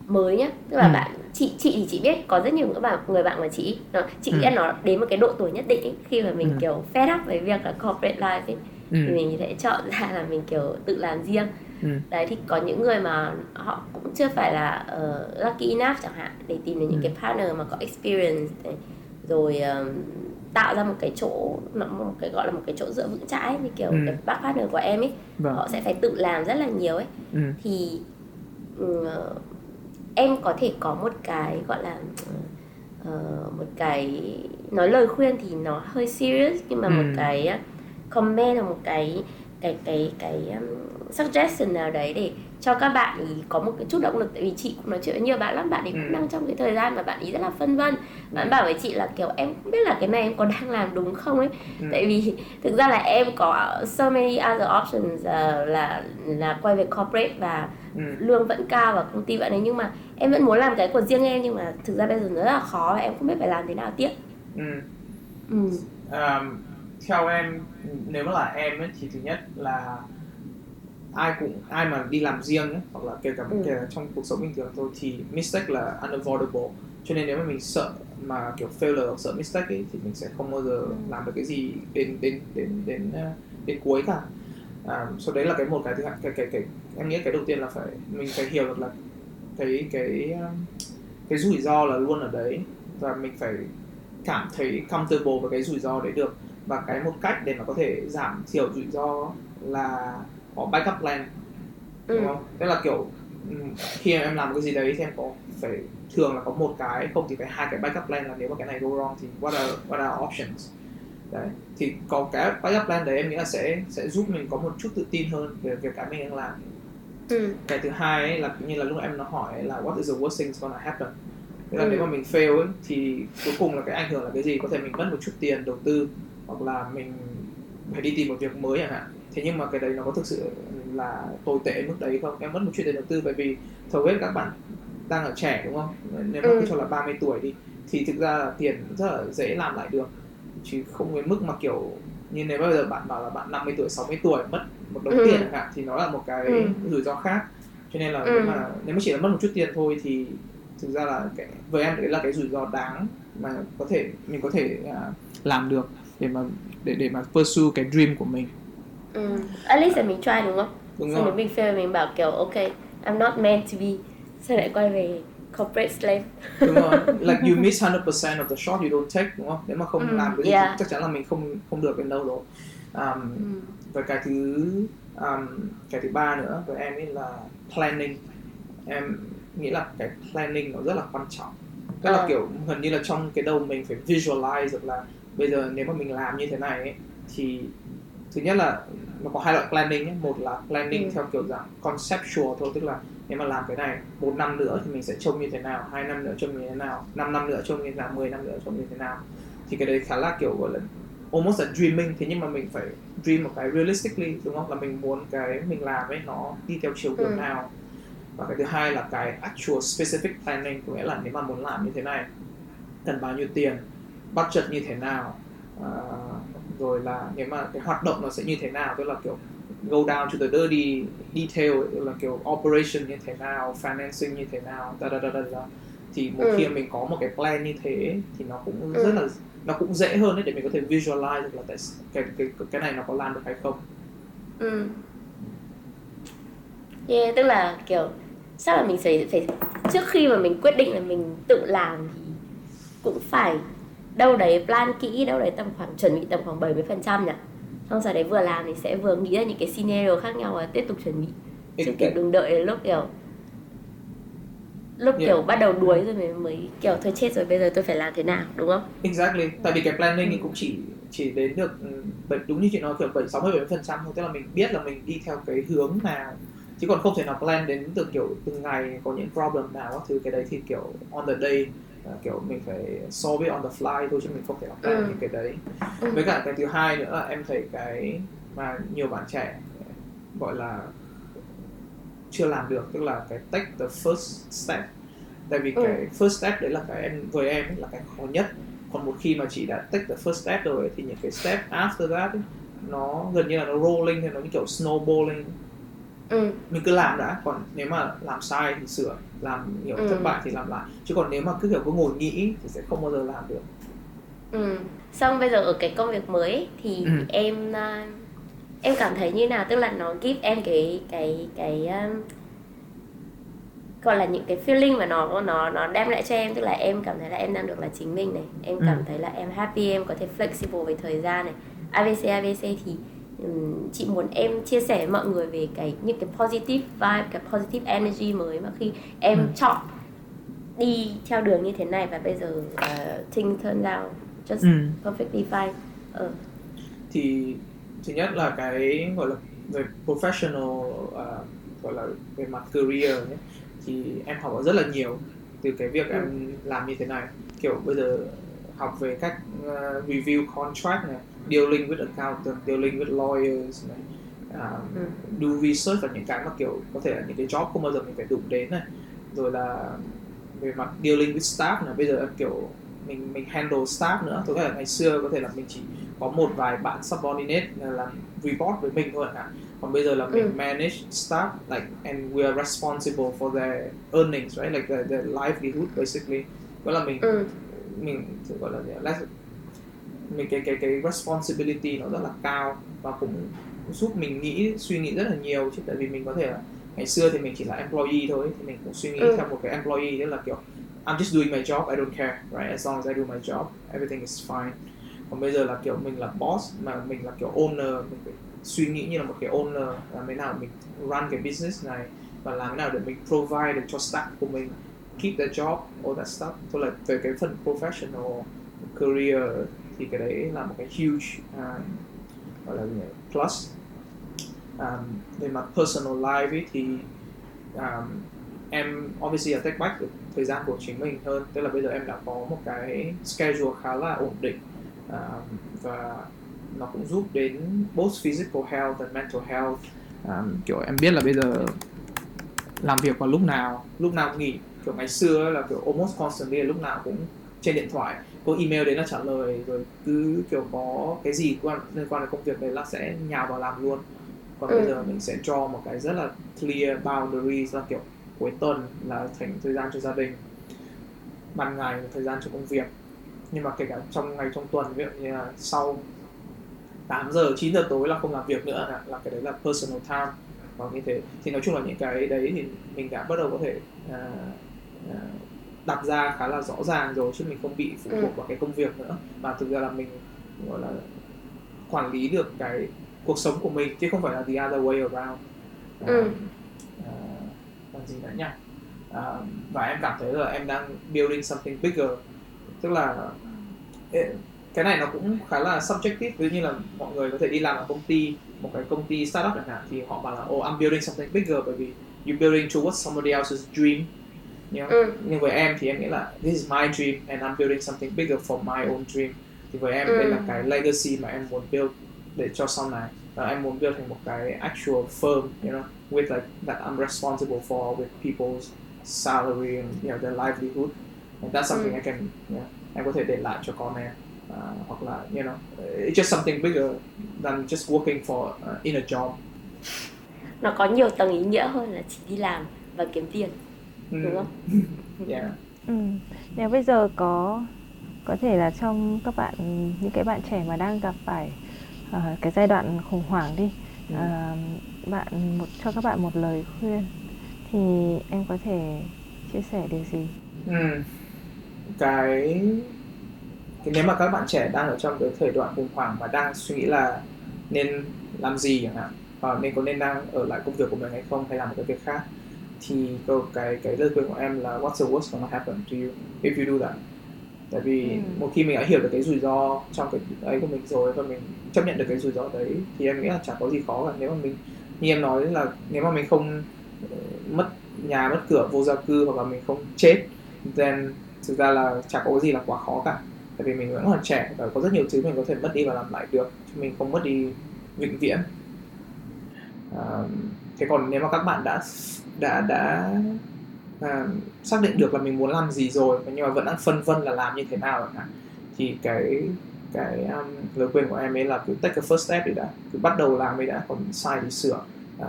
mới nhá tức là ừ. bạn chị chị thì chị biết có rất nhiều các bạn người bạn của chị nó chị ừ. nghĩ nó đến một cái độ tuổi nhất định ấy, khi mà mình ừ. kiểu fed up với việc là corporate life ấy, ừ. thì mình sẽ chọn ra là mình kiểu tự làm riêng ừ. đấy thì có những người mà họ cũng chưa phải là uh, lucky enough chẳng hạn để tìm được những ừ. cái partner mà có experience này, rồi um, tạo ra một cái chỗ một cái gọi là một cái chỗ dựa vững chãi như kiểu ừ. cái bác partner của em ấy vâng. họ sẽ phải tự làm rất là nhiều ấy ừ. thì uh, em có thể có một cái gọi là uh, một cái nói lời khuyên thì nó hơi serious nhưng mà ừ. một cái comment là một cái cái cái cái um, suggestion nào đấy để cho các bạn ý có một cái chút động lực tại vì chị cũng nói chuyện với nhiều bạn lắm bạn ấy cũng ừ. đang trong cái thời gian mà bạn ý rất là phân vân bạn bảo với chị là kiểu em không biết là cái này em có đang làm đúng không ấy ừ. tại vì *laughs* thực ra là em có so many other options uh, là là quay về corporate và ừ. lương vẫn cao và công ty bạn ấy nhưng mà em vẫn muốn làm cái của riêng em nhưng mà thực ra bây giờ rất là khó và em không biết phải làm thế nào tiếp ừ. Ừ. Um, theo em nếu mà là em ấy, thì thứ nhất là ai cũng ai mà đi làm riêng ấy, hoặc là kể cả, ừ. kể cả trong cuộc sống bình thường thôi thì mistake là unavoidable. Cho nên nếu mà mình sợ mà kiểu failure hoặc sợ mistake ấy, thì mình sẽ không bao giờ ừ. làm được cái gì đến đến đến đến đến, đến cuối cả. À, sau đấy là cái một cái thứ hai. Cái, cái cái em nghĩ cái đầu tiên là phải mình phải hiểu được là cái cái cái rủi ro là luôn ở đấy. Và mình phải cảm thấy comfortable với cái rủi ro đấy được. Và cái một cách để mà có thể giảm thiểu rủi ro là có backup plan ừ. đúng không? Tức là kiểu khi em làm cái gì đấy thì em có phải thường là có một cái không thì phải hai cái backup plan là nếu mà cái này go wrong thì what are what are options đấy thì có cái backup plan đấy em nghĩ là sẽ sẽ giúp mình có một chút tự tin hơn về việc cái mình đang làm ừ. cái thứ hai ấy là như là lúc em nó hỏi ấy, là what is the worst thing gonna happen Tức là ừ. nếu mà mình fail ấy, thì cuối cùng là cái ảnh hưởng là cái gì có thể mình mất một chút tiền đầu tư hoặc là mình phải đi tìm một việc mới chẳng hạn thế nhưng mà cái đấy nó có thực sự là tồi tệ mức đấy không em mất một chuyện tiền đầu tư bởi vì hầu hết các bạn đang ở trẻ đúng không nếu mà ừ. cho là 30 tuổi đi thì thực ra là tiền rất là dễ làm lại được chứ không đến mức mà kiểu như nếu bây giờ bạn bảo là bạn 50 tuổi 60 tuổi mất một đống ừ. tiền hạn thì nó là một cái ừ. rủi ro khác cho nên là ừ. nếu mà nếu mà chỉ là mất một chút tiền thôi thì thực ra là cái với em đấy là cái rủi ro đáng mà có thể mình có thể uh, làm được để mà để để mà pursue cái dream của mình ừ. at least là mình try đúng không đúng rồi. mình fail mình bảo kiểu ok I'm not meant to be sau lại quay về corporate slave đúng rồi *laughs* like you miss 100% of the shot you don't take đúng không nếu mà không mm, làm cái gì yeah. chắc chắn là mình không không được đến đâu rồi um, mm. và cái thứ um, cái thứ ba nữa với em ấy là planning em nghĩ là cái planning nó rất là quan trọng tức là uh. kiểu gần như là trong cái đầu mình phải visualize được là bây giờ nếu mà mình làm như thế này ấy, thì thứ nhất là nó có hai loại planning ấy. một là planning ừ. theo kiểu dạng conceptual thôi tức là nếu mà làm cái này một năm nữa thì mình sẽ trông như thế nào hai năm nữa trông như thế nào năm năm nữa trông như thế nào mười năm nữa trông như thế nào thì cái đấy khá là kiểu gọi là almost là dreaming thế nhưng mà mình phải dream một cái realistically đúng không là mình muốn cái mình làm ấy nó đi theo chiều hướng ừ. nào và cái thứ hai là cái actual specific planning có nghĩa là nếu mà muốn làm như thế này cần bao nhiêu tiền budget như thế nào uh, rồi là nếu mà cái hoạt động nó sẽ như thế nào tức là kiểu go down to the dirty detail tức là kiểu operation như thế nào financing như thế nào da da da da, da. thì một ừ. khi mình có một cái plan như thế thì nó cũng ừ. rất là nó cũng dễ hơn đấy để mình có thể visualize được là cái cái cái cái này nó có làm được hay không ừ yeah, tức là kiểu chắc là mình phải phải trước khi mà mình quyết định là mình tự làm thì cũng phải đâu đấy plan kỹ đâu đấy tầm khoảng chuẩn bị tầm khoảng 70 phần trăm nhỉ xong sau đấy vừa làm thì sẽ vừa nghĩ ra những cái scenario khác nhau và tiếp tục chuẩn bị chứ kiểu đừng đợi đến lúc kiểu lúc yeah. kiểu bắt đầu đuối rồi mới, mới kiểu thôi chết rồi bây giờ tôi phải làm thế nào đúng không? Exactly. Tại vì cái planning thì cũng chỉ chỉ đến được ừ, đúng như chị nói kiểu bảy sáu mươi phần trăm thôi tức là mình biết là mình đi theo cái hướng nào chứ còn không thể nào plan đến từ kiểu từng ngày có những problem nào các thứ cái đấy thì kiểu on the day À, kiểu mình phải solve it on the fly thôi chứ mình không thể học ừ. những cái đấy ừ. với cả cái thứ hai nữa là em thấy cái mà nhiều bạn trẻ gọi là chưa làm được tức là cái take the first step tại vì Ừ. cái first step đấy là cái em với em ấy, là cái khó nhất còn một khi mà chị đã take the first step rồi thì những cái step after that ấy, nó gần như là nó rolling hay nó như kiểu snowballing ừ. Mình cứ làm đã còn nếu mà làm sai thì sửa làm nhiều Ừ. thất bại thì làm lại. Chứ còn nếu mà cứ kiểu cứ ngồi nghĩ thì sẽ không bao giờ làm được. Ừ. Xong bây giờ ở cái công việc mới ấy, thì Ừ. em à, em cảm thấy như nào? Tức là nó give em cái cái cái um, gọi là những cái feeling mà nó nó nó đem lại cho em. Tức là em cảm thấy là em đang được là chính mình này. Em Ừ. cảm thấy là em happy em có thể flexible về thời gian này. Abc abc thì chị muốn em chia sẻ với mọi người về cái những cái positive vibe cái positive energy mới mà khi em Ừ. chọn đi theo đường như thế này và bây giờ uh, things turn out just Ừ. perfectly fine ờ thì thứ nhất là cái gọi là về professional à, gọi là về mặt career nhé thì em học được rất là nhiều từ cái việc Ừ. em làm như thế này kiểu bây giờ học về cách uh, review contract này dealing with accountant dealing with lawyers này um, Ừ. do research và những cái mà kiểu có thể là những cái job không bao giờ mình phải đụng đến này rồi là về mặt dealing with staff này bây giờ em kiểu mình mình handle staff nữa có thể là ngày xưa có thể là mình chỉ có một vài bạn subordinate là làm report với mình thôi ạ còn bây giờ là mình Ừ. manage staff like and we are responsible for their earnings right like their, their livelihood basically đó là mình ừ mình gọi là? Let's- mình cái cái cái responsibility nó rất là cao và cũng giúp mình nghĩ suy nghĩ rất là nhiều chứ. Tại vì mình có thể là ngày xưa thì mình chỉ là employee thôi thì mình cũng suy nghĩ Ừ. theo một cái employee tức là kiểu I'm just doing my job I don't care right? As long as I do my job everything is fine. Còn bây giờ là kiểu mình là boss mà mình là kiểu owner mình phải suy nghĩ như là một cái owner làm thế nào mình run cái business này và làm thế nào để mình provide được cho staff của mình keep their job all that stuff. Thôi là về cái phần professional career thì cái đấy là một cái huge um, gọi là gì plus. Um, về mặt personal life ấy, thì um, em obviously là take back được thời gian của chính mình hơn. Tức là bây giờ em đã có một cái schedule khá là ổn định um, và nó cũng giúp đến both physical health and mental health. Um, kiểu em biết là bây giờ làm việc vào lúc nào lúc nào cũng nghỉ. Kiểu ngày xưa là kiểu almost constantly lúc nào cũng trên điện thoại có email đến là trả lời rồi cứ kiểu có cái gì quan liên quan đến công việc đấy là sẽ nhào vào làm luôn. Còn Ừ. bây giờ mình sẽ draw một cái rất là clear boundaries là kiểu cuối tuần là dành thời gian cho gia đình ban ngày là thời gian cho công việc. Nhưng mà kể cả trong ngày trong tuần ví dụ như là sau 8 giờ 9 giờ tối là không làm việc nữa là, là cái đấy là personal time. Và như thế. Thì nói chung là những cái đấy thì mình đã bắt đầu có thể à, à, đặt ra khá là rõ ràng rồi chứ mình không bị phụ Ừ. thuộc vào cái công việc nữa. Và thực ra là mình gọi là quản lý được cái cuộc sống của mình chứ không phải là the other way around. Ừ. um, à, còn gì nữa nhỉ? À, và em cảm thấy là em đang building something bigger. Tức là cái này nó cũng khá là subjective. Ví dụ như là mọi người có thể đi làm ở công ty một cái công ty startup chẳng hạn thì họ bảo là oh I'm building something bigger bởi vì you building towards somebody else's dream you know? ừ nhưng với em thì em nghĩ là this is my dream and I'm building something bigger for my own dream thì với em Ừ. đây là cái legacy mà em muốn build để cho sau này và em muốn build thành một cái actual firm you know with like that I'm responsible for with people's salary and you know their livelihood and that's something Ừ. I can you know, em có thể để lại cho con em uh, hoặc là you know it's just something bigger than just working for uh, in a job nó có nhiều tầng ý nghĩa hơn là chỉ đi làm và kiếm tiền Đúng không yeah *laughs* Ừ. Nếu bây giờ có có thể là trong các bạn những cái bạn trẻ mà đang gặp phải ờ, cái giai đoạn khủng hoảng đi Ừ. ờ, bạn một cho các bạn một lời khuyên thì em có thể chia sẻ điều gì? Ừ. cái cái nếu mà các bạn trẻ đang ở trong cái thời đoạn khủng hoảng mà đang suy nghĩ là nên làm gì chẳng hạn và nên có nên đang ở lại công việc của mình hay không hay làm một cái việc khác thì câu cái cái lời khuyên của em là what's the worst gonna happen to you if you do that? Tại vì Ừ. một khi mình đã hiểu được cái rủi ro trong cái ấy của mình rồi và mình chấp nhận được cái rủi ro đấy thì em nghĩ là chẳng có gì khó cả. Nếu mà mình như em nói là nếu mà mình không ờ, mất nhà mất cửa vô gia cư hoặc là mình không chết then thực ra là chẳng có gì là quá khó cả. Tại vì mình vẫn còn trẻ và có rất nhiều thứ mình có thể mất đi và làm lại được chứ mình không mất đi vĩnh viễn. À, thế còn nếu mà các bạn đã đã đã à, xác định được là mình muốn làm gì rồi nhưng mà vẫn đang phân vân là làm như thế nào hạn thì cái cái um, lời khuyên của em ấy là cứ take a first step đi đã cứ bắt đầu làm đi đã còn sai thì sửa à,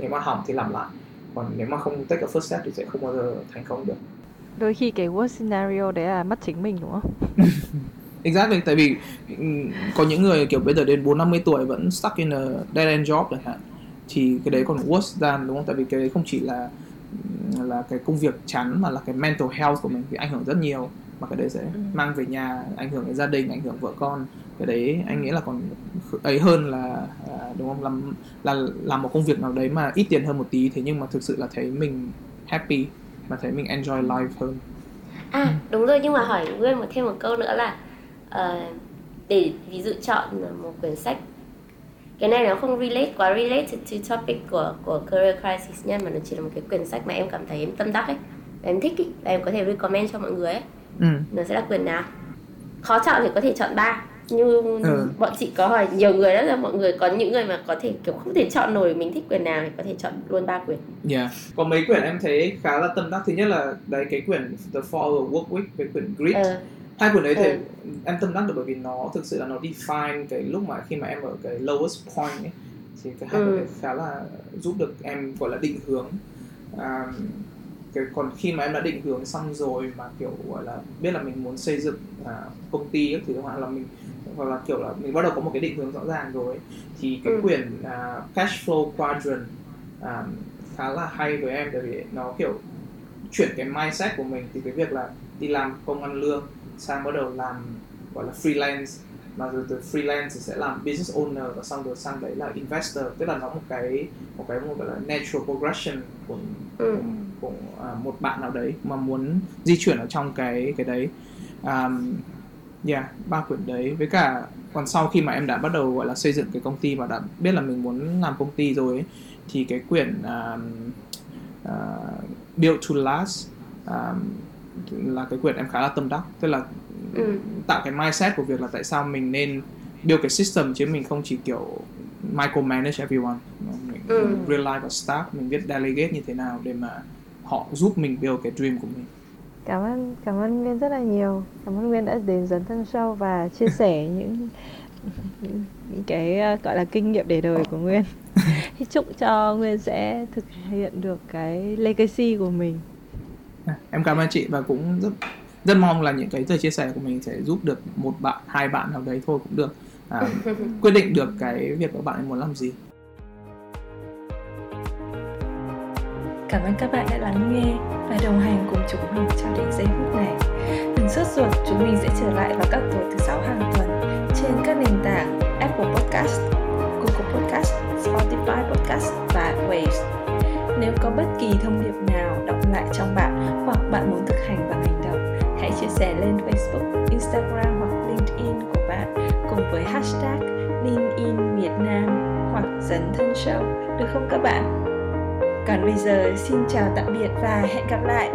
nếu mà hỏng thì làm lại. Còn nếu mà không take a first step thì sẽ không bao giờ thành công được. Đôi khi cái worst scenario đấy là mất chính mình đúng không? *laughs* Exactly tại vì um, có những người kiểu bây giờ đến bốn năm mươi tuổi vẫn stuck in a dead end job chẳng hạn thì cái đấy còn worse than đúng không? Tại vì cái đấy không chỉ là là cái công việc chán mà là cái mental health của mình thì ảnh hưởng rất nhiều. Mà cái đấy sẽ ừ. mang về nhà ảnh hưởng đến gia đình ảnh hưởng vợ con. Cái đấy anh nghĩ là còn ấy hơn là à, đúng không? Làm là làm một công việc nào đấy mà ít tiền hơn một tí thế nhưng mà thực sự là thấy mình happy mà thấy mình enjoy life hơn. À đúng rồi nhưng mà hỏi nguyên một thêm một câu nữa là uh, để ví dụ chọn một quyển sách cái này nó không relate quá related to topic của của career crisis nha mà nó chỉ là một cái quyển sách mà em cảm thấy em tâm đắc ấy em thích ý, và em có thể recommend cho mọi người ấy ừ. nó sẽ là quyển nào khó chọn thì có thể chọn ba như ừ. bọn chị có hỏi nhiều người đó là mọi người có những người mà có thể kiểu không thể chọn nổi mình thích quyển nào thì có thể chọn luôn ba quyển. Yeah. Có mấy quyển em thấy khá là tâm đắc thứ nhất là đấy cái quyển The Four Work Week với quyển Grit. Ừ. Hai quyển đấy thì ừ. em tâm đắc được bởi vì nó thực sự là nó define cái lúc mà khi mà em ở cái lowest point ấy thì cái hai ừ. quyển đấy khá là giúp được em gọi là định hướng. Um, cái còn khi mà em đã định hướng xong rồi mà kiểu gọi là biết là mình muốn xây dựng à, công ty ấy, thì hoặc là mình hoặc là kiểu là mình bắt đầu có một cái định hướng rõ ràng rồi thì cái ừ. quyển uh, cash flow quadrant uh, khá là hay với em tại vì nó kiểu chuyển cái mindset của mình từ cái việc là đi làm công ăn lương sang bắt đầu làm gọi là freelance. Mà rồi từ freelance thì sẽ làm business owner và xong rồi sang đấy là investor. Tức là nó một cái một cái một gọi là natural progression của ừ. của, của uh, một bạn nào đấy mà muốn di chuyển ở trong cái cái đấy. Um, yeah ba quyển đấy. Với cả còn sau khi mà em đã bắt đầu gọi là xây dựng cái công ty và đã biết là mình muốn làm công ty rồi ấy, thì cái quyển um, uh, Build to Last um, là cái quyển em khá là tâm đắc. Tức là ừ. tạo cái mindset của việc là tại sao mình nên build cái system chứ mình không chỉ kiểu micromanage everyone. Mình ừ. real life và staff mình biết delegate như thế nào để mà họ giúp mình build cái dream của mình. Cảm ơn cảm ơn Nguyên rất là nhiều. Cảm ơn Nguyên đã đến dấn thân show và chia sẻ *laughs* những những cái ờ, gọi là kinh nghiệm để đời của Nguyên. *laughs* Chúc cho Nguyên sẽ thực hiện được cái legacy của mình em cảm ơn chị và cũng rất rất mong là những cái lời chia sẻ của mình sẽ giúp được một bạn hai bạn nào đấy thôi cũng được à, *laughs* quyết định được cái việc của bạn muốn làm gì Cảm ơn các bạn đã lắng nghe và đồng hành cùng chúng mình cho đến giây phút này. Đừng sốt ruột, chúng mình sẽ trở lại vào các tối thứ sáu hàng tuần trên các nền tảng Apple Podcast, Google Podcast, Spotify Podcast và Waves. Nếu có bất kỳ thông điệp nào động lại trong bạn hoặc bạn muốn thực hành bằng hành động, hãy chia sẻ lên Facebook, Instagram hoặc LinkedIn của bạn cùng với hashtag linkedin Việt Nam hoặc Dấn Thân Show, được không các bạn? Còn bây giờ xin chào tạm biệt và hẹn gặp lại.